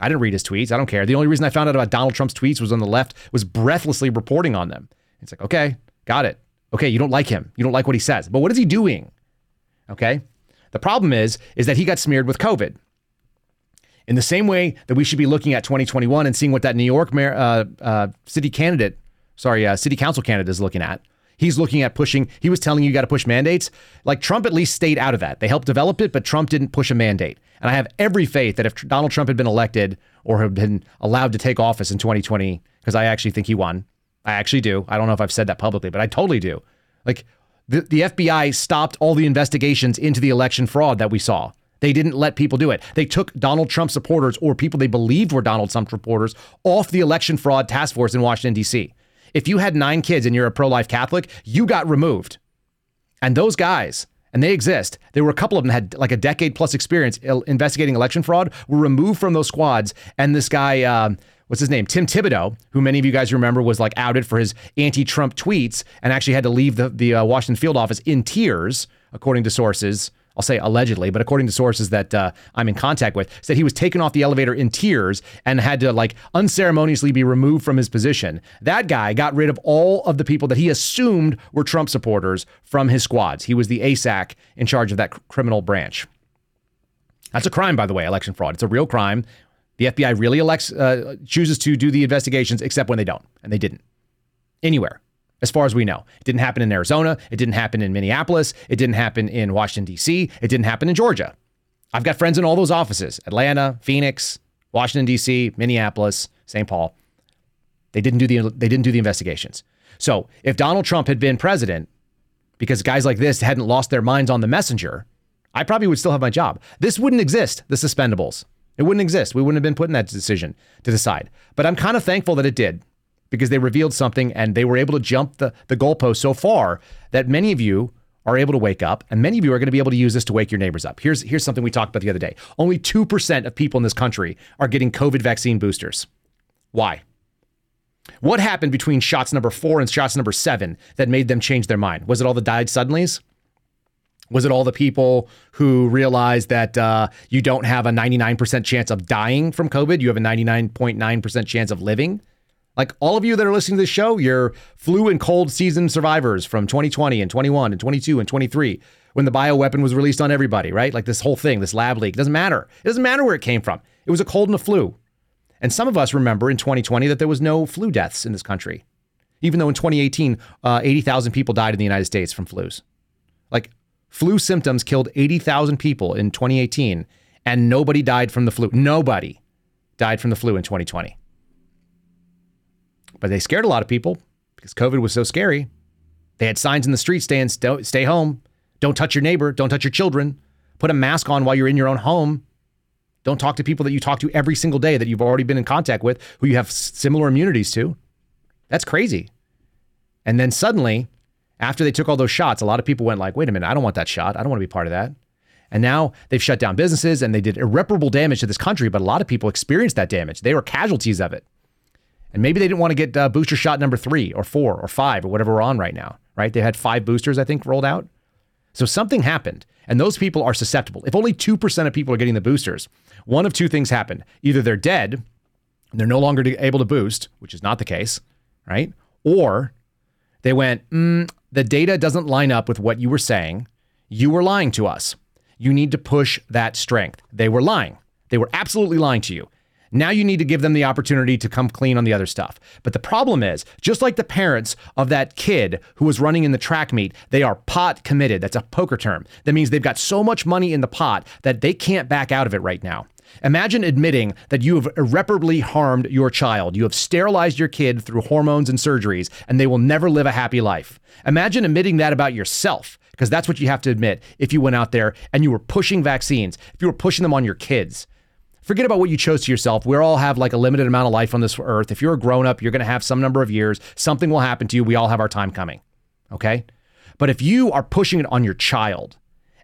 I didn't read his tweets. I don't care. The only reason I found out about Donald Trump's tweets was on the left was breathlessly reporting on them. It's like, okay, got it. Okay, you don't like him. You don't like what he says. But what is he doing? Okay? The problem is is that he got smeared with COVID. In the same way that we should be looking at 2021 and seeing what that New York mayor, uh, uh, city candidate sorry, uh, city council candidate is looking at. He's looking at pushing, he was telling you, you got to push mandates. Like Trump at least stayed out of that. They helped develop it, but Trump didn't push a mandate. And I have every faith that if Donald Trump had been elected or had been allowed to take office in 2020, because I actually think he won. I actually do. I don't know if I've said that publicly, but I totally do. Like the, the FBI stopped all the investigations into the election fraud that we saw They didn't let people do it. They took Donald Trump supporters or people they believed were Donald Trump supporters off the election fraud task force in Washington, D.C. If you had nine kids and you're a pro life Catholic, you got removed. And those guys, and they exist, there were a couple of them had like a decade plus experience investigating election fraud, were removed from those squads. And this guy, um, what's his name? Tim Thibodeau, who many of you guys remember was like outed for his anti Trump tweets and actually had to leave the, the uh, Washington field office in tears, according to sources. I'll say allegedly, but according to sources that uh, I'm in contact with, said he was taken off the elevator in tears and had to like unceremoniously be removed from his position. That guy got rid of all of the people that he assumed were Trump supporters from his squads. He was the ASAC in charge of that criminal branch. That's a crime, by the way, election fraud. It's a real crime. The FBI really elects, uh, chooses to do the investigations, except when they don't, and they didn't anywhere as far as we know. It didn't happen in Arizona. It didn't happen in Minneapolis. It didn't happen in Washington, D.C. It didn't happen in Georgia. I've got friends in all those offices Atlanta, Phoenix, Washington, D.C., Minneapolis, St. Paul. They didn't do the they didn't do the investigations. So if Donald Trump had been president, because guys like this hadn't lost their minds on the messenger, I probably would still have my job. This wouldn't exist, the suspendables. It wouldn't exist. We wouldn't have been put in that decision to decide. But I'm kind of thankful that it did because they revealed something and they were able to jump the, the goalpost so far that many of you are able to wake up and many of you are going to be able to use this to wake your neighbors up. Here's here's something we talked about the other day. Only 2% of people in this country are getting COVID vaccine boosters. Why? What happened between shots number 4 and shots number 7 that made them change their mind? Was it all the died suddenlies? Was it all the people who realized that uh, you don't have a 99% chance of dying from COVID? You have a 99.9% chance of living? Like all of you that are listening to this show, you're flu and cold season survivors from 2020 and 21 and 22 and 23 when the bioweapon was released on everybody, right? Like this whole thing, this lab leak. It doesn't matter. It doesn't matter where it came from. It was a cold and a flu. And some of us remember in 2020 that there was no flu deaths in this country, even though in 2018, uh, 80,000 people died in the United States from flus. Like flu symptoms killed 80,000 people in 2018, and nobody died from the flu. Nobody died from the flu in 2020. But they scared a lot of people because COVID was so scary. They had signs in the street saying, stay home, don't touch your neighbor, don't touch your children, put a mask on while you're in your own home. Don't talk to people that you talk to every single day that you've already been in contact with who you have similar immunities to. That's crazy. And then suddenly, after they took all those shots, a lot of people went like, wait a minute, I don't want that shot. I don't want to be part of that. And now they've shut down businesses and they did irreparable damage to this country, but a lot of people experienced that damage. They were casualties of it. And maybe they didn't want to get uh, booster shot number three or four or five or whatever we're on right now, right? They had five boosters, I think, rolled out. So something happened, and those people are susceptible. If only 2% of people are getting the boosters, one of two things happened. Either they're dead, and they're no longer able to boost, which is not the case, right? Or they went, mm, the data doesn't line up with what you were saying. You were lying to us. You need to push that strength. They were lying. They were absolutely lying to you. Now you need to give them the opportunity to come clean on the other stuff. But the problem is, just like the parents of that kid who was running in the track meet, they are pot committed. That's a poker term. That means they've got so much money in the pot that they can't back out of it right now. Imagine admitting that you have irreparably harmed your child. You have sterilized your kid through hormones and surgeries, and they will never live a happy life. Imagine admitting that about yourself, because that's what you have to admit if you went out there and you were pushing vaccines, if you were pushing them on your kids. Forget about what you chose to yourself. We all have like a limited amount of life on this earth. If you're a grown up, you're going to have some number of years. Something will happen to you. We all have our time coming. Okay. But if you are pushing it on your child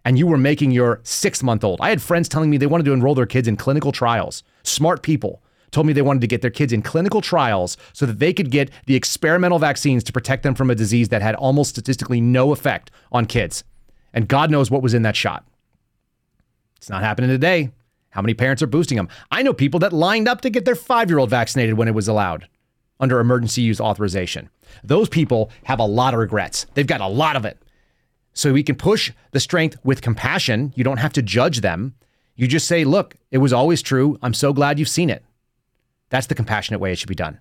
and you were making your six month old, I had friends telling me they wanted to enroll their kids in clinical trials. Smart people told me they wanted to get their kids in clinical trials so that they could get the experimental vaccines to protect them from a disease that had almost statistically no effect on kids. And God knows what was in that shot. It's not happening today. How many parents are boosting them? I know people that lined up to get their five year old vaccinated when it was allowed under emergency use authorization. Those people have a lot of regrets. They've got a lot of it. So we can push the strength with compassion. You don't have to judge them. You just say, look, it was always true. I'm so glad you've seen it. That's the compassionate way it should be done.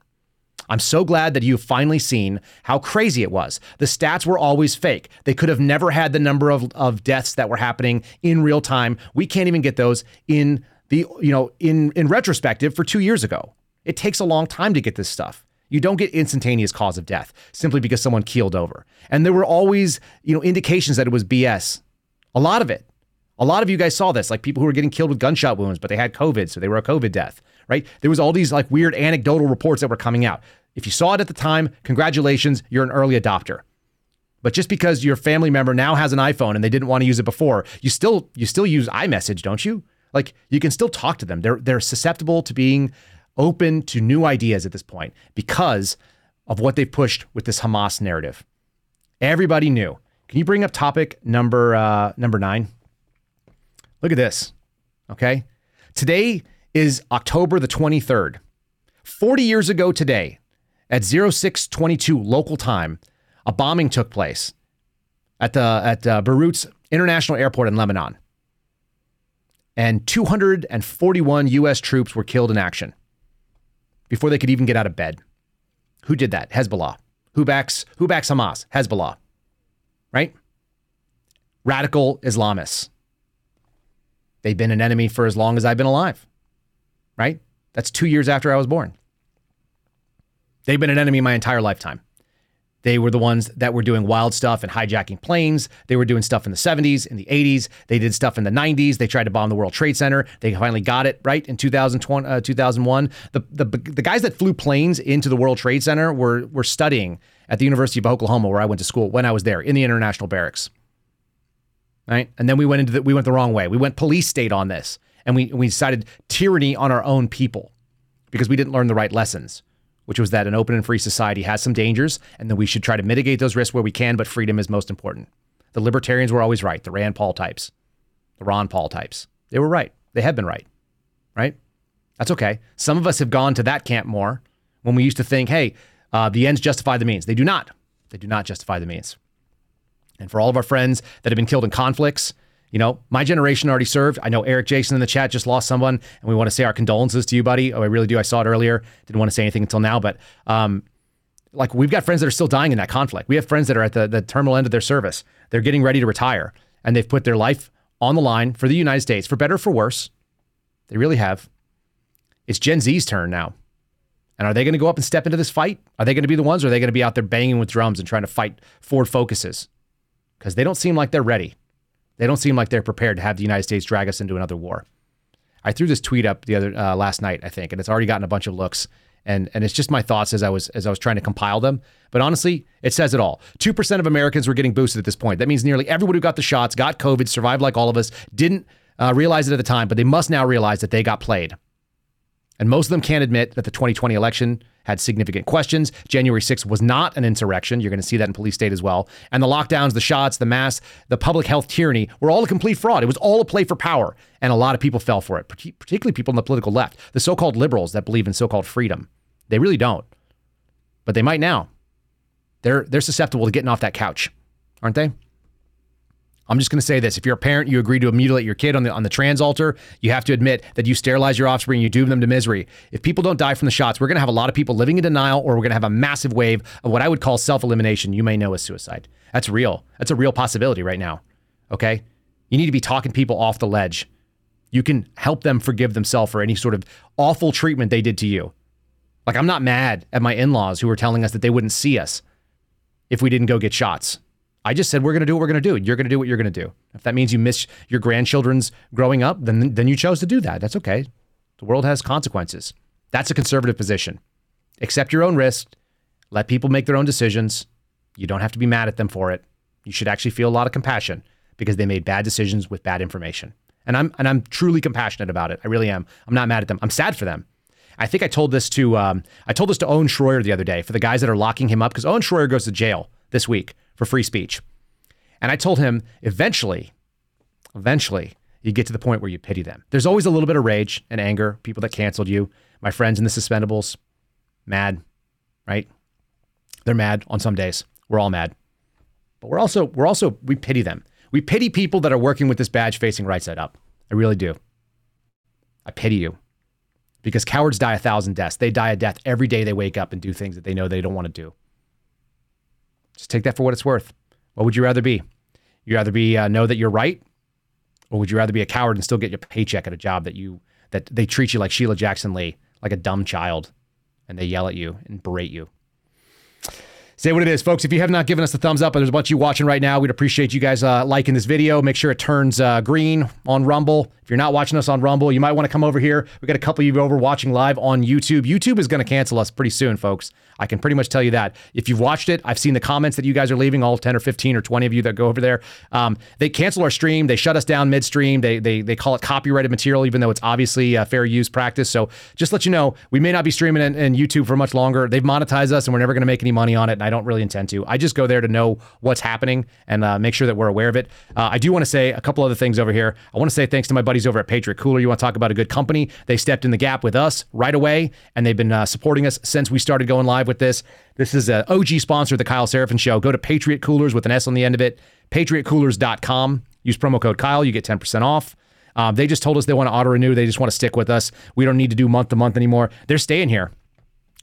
I'm so glad that you've finally seen how crazy it was. The stats were always fake. They could have never had the number of, of deaths that were happening in real time. We can't even get those in the, you know, in, in retrospective for two years ago. It takes a long time to get this stuff. You don't get instantaneous cause of death simply because someone keeled over. And there were always, you know, indications that it was BS. A lot of it. A lot of you guys saw this, like people who were getting killed with gunshot wounds, but they had COVID, so they were a COVID death, right? There was all these like weird anecdotal reports that were coming out. If you saw it at the time, congratulations, you're an early adopter. But just because your family member now has an iPhone and they didn't want to use it before, you still you still use iMessage, don't you? Like you can still talk to them. They're they're susceptible to being open to new ideas at this point because of what they've pushed with this Hamas narrative. Everybody knew. Can you bring up topic number uh, number nine? Look at this. Okay. Today is October the 23rd. 40 years ago today, at 0622 local time, a bombing took place at the at uh, Beirut's International Airport in Lebanon. And 241 US troops were killed in action before they could even get out of bed. Who did that? Hezbollah. Who backs who backs Hamas? Hezbollah. Right? Radical Islamists. They've been an enemy for as long as I've been alive. Right? That's 2 years after I was born. They've been an enemy my entire lifetime. They were the ones that were doing wild stuff and hijacking planes. They were doing stuff in the 70s, in the 80s. They did stuff in the 90s. They tried to bomb the World Trade Center. They finally got it right in 2020, uh, 2001. The, the, the guys that flew planes into the World Trade Center were, were studying at the University of Oklahoma, where I went to school when I was there in the international barracks. Right. And then we went into the, we went the wrong way. We went police state on this and we, we decided tyranny on our own people because we didn't learn the right lessons which was that an open and free society has some dangers and that we should try to mitigate those risks where we can, but freedom is most important. The libertarians were always right, the Rand Paul types, the Ron Paul types. They were right. They have been right, right? That's okay. Some of us have gone to that camp more when we used to think, hey, uh, the ends justify the means. They do not. They do not justify the means. And for all of our friends that have been killed in conflicts, you know, my generation already served. I know Eric Jason in the chat just lost someone, and we want to say our condolences to you, buddy. Oh, I really do. I saw it earlier. Didn't want to say anything until now, but um, like we've got friends that are still dying in that conflict. We have friends that are at the, the terminal end of their service. They're getting ready to retire, and they've put their life on the line for the United States, for better or for worse. They really have. It's Gen Z's turn now. And are they going to go up and step into this fight? Are they going to be the ones, or are they going to be out there banging with drums and trying to fight Ford Focuses? Because they don't seem like they're ready. They don't seem like they're prepared to have the United States drag us into another war. I threw this tweet up the other uh, last night, I think, and it's already gotten a bunch of looks. And and it's just my thoughts as I was as I was trying to compile them. But honestly, it says it all. Two percent of Americans were getting boosted at this point. That means nearly everyone who got the shots got COVID, survived like all of us, didn't uh, realize it at the time, but they must now realize that they got played. And most of them can't admit that the 2020 election had significant questions. January 6th was not an insurrection. You're going to see that in police state as well. And the lockdowns, the shots, the mass, the public health tyranny were all a complete fraud. It was all a play for power. And a lot of people fell for it, particularly people on the political left, the so called liberals that believe in so called freedom. They really don't. But they might now. They're, they're susceptible to getting off that couch, aren't they? I'm just going to say this: if you're a parent, you agree to mutilate your kid on the on the trans altar, you have to admit that you sterilize your offspring, you doom them to misery. If people don't die from the shots, we're going to have a lot of people living in denial, or we're going to have a massive wave of what I would call self-elimination. You may know as suicide. That's real. That's a real possibility right now. Okay, you need to be talking people off the ledge. You can help them forgive themselves for any sort of awful treatment they did to you. Like I'm not mad at my in-laws who were telling us that they wouldn't see us if we didn't go get shots. I just said we're going to do what we're going to do. You're going to do what you're going to do. If that means you miss your grandchildren's growing up, then then you chose to do that. That's okay. The world has consequences. That's a conservative position. Accept your own risk. Let people make their own decisions. You don't have to be mad at them for it. You should actually feel a lot of compassion because they made bad decisions with bad information. And I'm and I'm truly compassionate about it. I really am. I'm not mad at them. I'm sad for them. I think I told this to um, I told this to Owen Shroyer the other day for the guys that are locking him up because Owen Shroyer goes to jail this week for free speech. And I told him eventually, eventually, you get to the point where you pity them. There's always a little bit of rage and anger, people that canceled you, my friends in the suspendables, mad, right? They're mad on some days. We're all mad. But we're also, we're also, we pity them. We pity people that are working with this badge facing right side up. I really do. I pity you because cowards die a thousand deaths. They die a death every day they wake up and do things that they know they don't want to do. Just take that for what it's worth. What would you rather be? You rather be uh, know that you're right, or would you rather be a coward and still get your paycheck at a job that you that they treat you like Sheila Jackson Lee, like a dumb child, and they yell at you and berate you? Say what it is, folks. If you have not given us a thumbs up, and there's a bunch of you watching right now, we'd appreciate you guys uh, liking this video. Make sure it turns uh, green on Rumble. You're not watching us on Rumble, you might want to come over here. We got a couple of you over watching live on YouTube. YouTube is going to cancel us pretty soon, folks. I can pretty much tell you that. If you've watched it, I've seen the comments that you guys are leaving, all 10 or 15 or 20 of you that go over there. Um, they cancel our stream. They shut us down midstream. They, they, they call it copyrighted material, even though it's obviously uh, fair use practice. So just let you know, we may not be streaming in, in YouTube for much longer. They've monetized us and we're never going to make any money on it. And I don't really intend to. I just go there to know what's happening and uh, make sure that we're aware of it. Uh, I do want to say a couple other things over here. I want to say thanks to my buddies over at Patriot Cooler. You want to talk about a good company? They stepped in the gap with us right away and they've been uh, supporting us since we started going live with this. This is an OG sponsor of the Kyle Seraphin Show. Go to Patriot Coolers with an S on the end of it, patriotcoolers.com. Use promo code Kyle. You get 10% off. Um, they just told us they want to auto renew. They just want to stick with us. We don't need to do month to month anymore. They're staying here.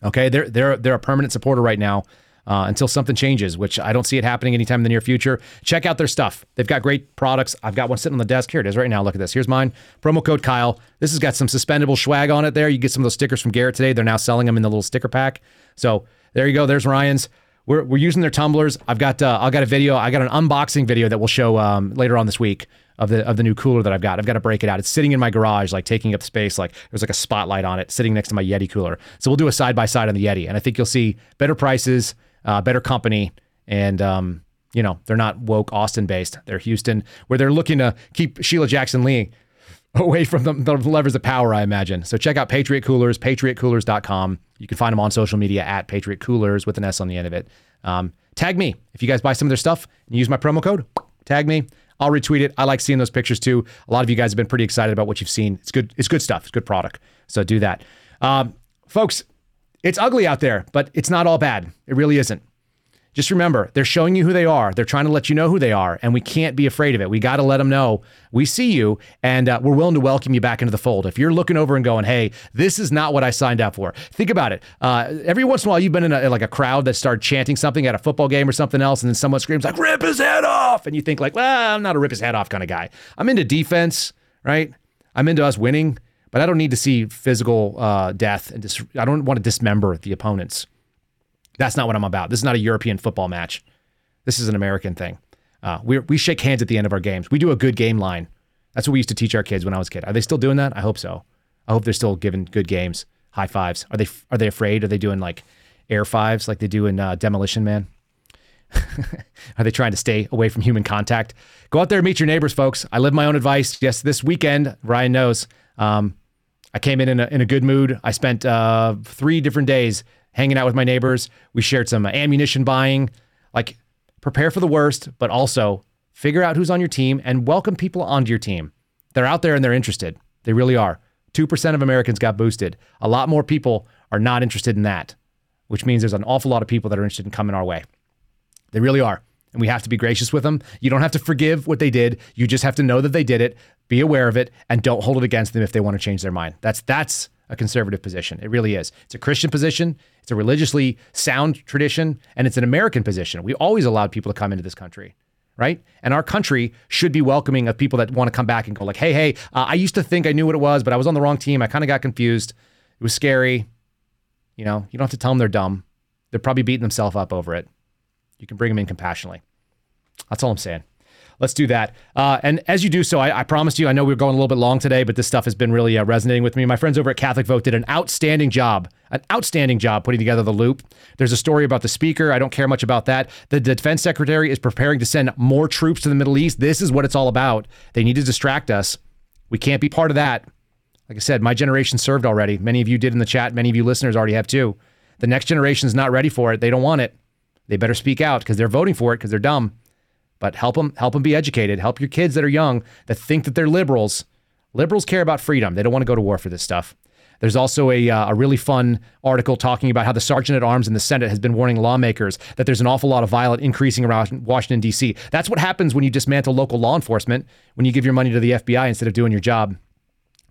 Okay, they're they're they're a permanent supporter right now uh, until something changes, which I don't see it happening anytime in the near future. Check out their stuff. They've got great products. I've got one sitting on the desk. Here it is right now. Look at this. Here's mine. Promo code Kyle. This has got some suspendable swag on it. There, you get some of those stickers from Garrett today. They're now selling them in the little sticker pack. So there you go. There's Ryan's. We're, we're using their tumblers. I've got uh, I've got a video. I got an unboxing video that we'll show um, later on this week of the of the new cooler that I've got. I've got to break it out. It's sitting in my garage, like taking up space. Like there's like a spotlight on it, sitting next to my Yeti cooler. So we'll do a side by side on the Yeti, and I think you'll see better prices, uh, better company, and um, you know they're not woke Austin based. They're Houston, where they're looking to keep Sheila Jackson Lee away from the, the levers of power, I imagine. So check out Patriot Coolers, patriotcoolers.com. You can find them on social media at Patriot Coolers with an S on the end of it. Um, tag me if you guys buy some of their stuff and use my promo code. Tag me. I'll retweet it. I like seeing those pictures too. A lot of you guys have been pretty excited about what you've seen. It's good. It's good stuff. It's good product. So do that, um, folks. It's ugly out there, but it's not all bad. It really isn't. Just remember, they're showing you who they are. They're trying to let you know who they are, and we can't be afraid of it. We got to let them know we see you, and uh, we're willing to welcome you back into the fold. If you're looking over and going, "Hey, this is not what I signed up for," think about it. Uh, every once in a while, you've been in a, like a crowd that started chanting something at a football game or something else, and then someone screams like "Rip his head off," and you think like, "Well, I'm not a rip his head off kind of guy. I'm into defense, right? I'm into us winning." But I don't need to see physical uh, death, and dis- I don't want to dismember the opponents. That's not what I'm about. This is not a European football match. This is an American thing. Uh, we we shake hands at the end of our games. We do a good game line. That's what we used to teach our kids when I was a kid. Are they still doing that? I hope so. I hope they're still giving good games, high fives. Are they are they afraid? Are they doing like air fives like they do in uh, Demolition Man? are they trying to stay away from human contact? Go out there and meet your neighbors, folks. I live my own advice. Yes, this weekend, Ryan knows. Um, I came in in a, in a good mood. I spent uh, three different days hanging out with my neighbors. We shared some ammunition buying. Like, prepare for the worst, but also figure out who's on your team and welcome people onto your team. They're out there and they're interested. They really are. 2% of Americans got boosted. A lot more people are not interested in that, which means there's an awful lot of people that are interested in coming our way. They really are. And we have to be gracious with them. You don't have to forgive what they did. You just have to know that they did it, be aware of it, and don't hold it against them if they want to change their mind. That's that's a conservative position. It really is. It's a Christian position, it's a religiously sound tradition, and it's an American position. We always allowed people to come into this country, right? And our country should be welcoming of people that want to come back and go like, "Hey, hey, uh, I used to think I knew what it was, but I was on the wrong team. I kind of got confused. It was scary." You know, you don't have to tell them they're dumb. They're probably beating themselves up over it. You can bring them in compassionately. That's all I'm saying. Let's do that. Uh, and as you do so, I, I you, I know we are going a little bit long today, but this stuff has been really uh, resonating with me. My friends over at Catholic Vote did an outstanding job, an outstanding job putting together the loop. There's a story about the speaker. I don't care much about that. The defense secretary is preparing to send more troops to the Middle East. This is what it's all about. They need to distract us. We can't be part of that. Like I said, my generation served already. Many of you did in the chat. Many of you listeners already have too. The next generation is not ready for it. They don't want it. They better speak out because they're voting for it because they're dumb. But help them, help them be educated. Help your kids that are young that think that they're liberals. Liberals care about freedom. They don't want to go to war for this stuff. There's also a, uh, a really fun article talking about how the sergeant at arms in the Senate has been warning lawmakers that there's an awful lot of violence increasing around Washington, D.C. That's what happens when you dismantle local law enforcement, when you give your money to the FBI instead of doing your job.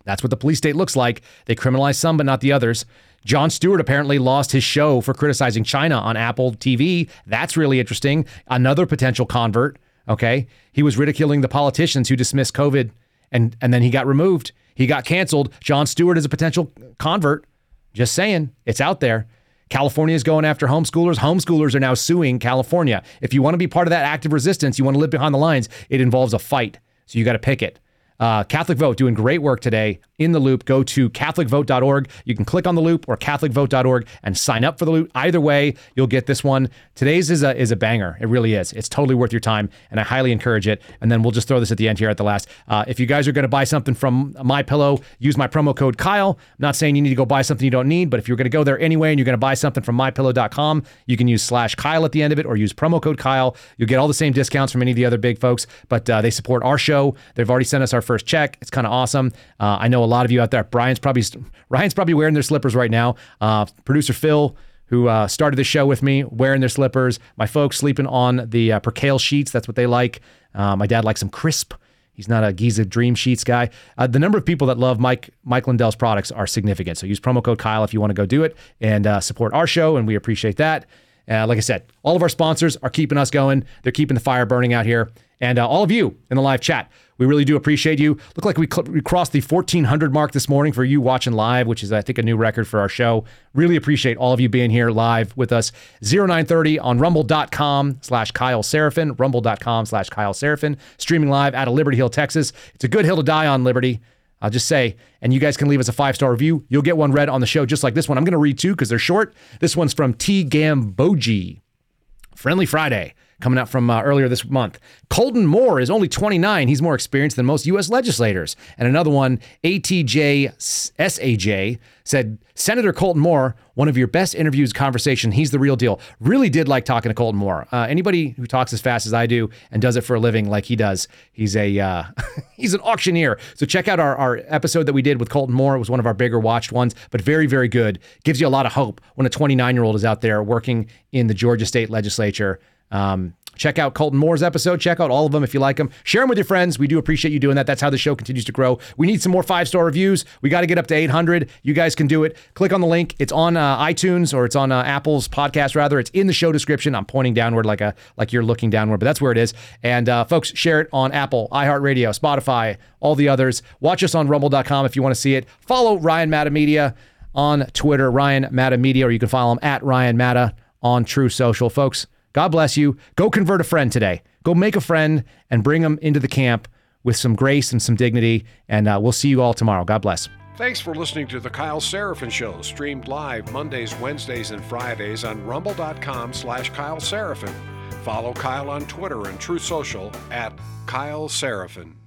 That's what the police state looks like. They criminalize some, but not the others. Jon Stewart apparently lost his show for criticizing China on Apple TV. That's really interesting. Another potential convert. Okay. He was ridiculing the politicians who dismissed COVID and, and then he got removed. He got canceled. Jon Stewart is a potential convert. Just saying, it's out there. California is going after homeschoolers. Homeschoolers are now suing California. If you want to be part of that active resistance, you want to live behind the lines, it involves a fight. So you got to pick it. Uh, Catholic Vote doing great work today in the loop. Go to CatholicVote.org. You can click on the loop or CatholicVote.org and sign up for the loop. Either way, you'll get this one. Today's is a is a banger. It really is. It's totally worth your time, and I highly encourage it. And then we'll just throw this at the end here at the last. Uh, if you guys are going to buy something from My Pillow, use my promo code Kyle. I'm not saying you need to go buy something you don't need, but if you're going to go there anyway and you're going to buy something from MyPillow.com, you can use slash Kyle at the end of it or use promo code Kyle. You'll get all the same discounts from any of the other big folks, but uh, they support our show. They've already sent us our first check. It's kind of awesome. Uh, I know a lot of you out there. Brian's probably Ryan's probably wearing their slippers right now. Uh, producer Phil, who uh, started the show with me, wearing their slippers. My folks sleeping on the uh, percale sheets. That's what they like. Uh, my dad likes them crisp. He's not a Giza Dream Sheets guy. Uh, the number of people that love Mike Mike Lindell's products are significant. So use promo code Kyle if you want to go do it and uh, support our show, and we appreciate that. Uh, like I said, all of our sponsors are keeping us going. They're keeping the fire burning out here. And all of you in the live chat, we really do appreciate you. Look like we, cl- we crossed the 1400 mark this morning for you watching live, which is, I think, a new record for our show. Really appreciate all of you being here live with us. 0930 on rumble.com slash Kyle Seraphin, rumble.com slash Kyle Seraphin, streaming live out of Liberty Hill, Texas. It's a good hill to die on, Liberty. I'll just say, and you guys can leave us a five star review. You'll get one read on the show just like this one. I'm going to read two because they're short. This one's from T Gamboji. Friendly Friday coming out from uh, earlier this month. Colton Moore is only 29. He's more experienced than most U.S. legislators. And another one, ATJ SAJ, said Senator Colton Moore, one of your best interviews, conversation. He's the real deal. Really did like talking to Colton Moore. Uh, anybody who talks as fast as I do and does it for a living like he does, he's a uh, he's an auctioneer. So check out our, our episode that we did with Colton Moore. It was one of our bigger watched ones, but very very good. Gives you a lot of hope when a 29 year old is out there working in the Georgia State Legislature. Um, check out Colton Moore's episode. Check out all of them if you like them. Share them with your friends. We do appreciate you doing that. That's how the show continues to grow. We need some more five star reviews. We got to get up to 800. You guys can do it. Click on the link. It's on uh, iTunes or it's on uh, Apple's podcast rather. It's in the show description. I'm pointing downward like a like you're looking downward, but that's where it is. And uh, folks, share it on Apple, iHeartRadio, Spotify, all the others. Watch us on Rumble.com if you want to see it. Follow Ryan Matta Media on Twitter, Ryan Matta Media, or you can follow him at Ryan Matta on Truth Social, folks. God bless you. Go convert a friend today. Go make a friend and bring them into the camp with some grace and some dignity. And uh, we'll see you all tomorrow. God bless. Thanks for listening to the Kyle Seraphin Show, streamed live Mondays, Wednesdays, and Fridays on rumble.com slash Kyle Seraphin. Follow Kyle on Twitter and Truth Social at Kyle Seraphin.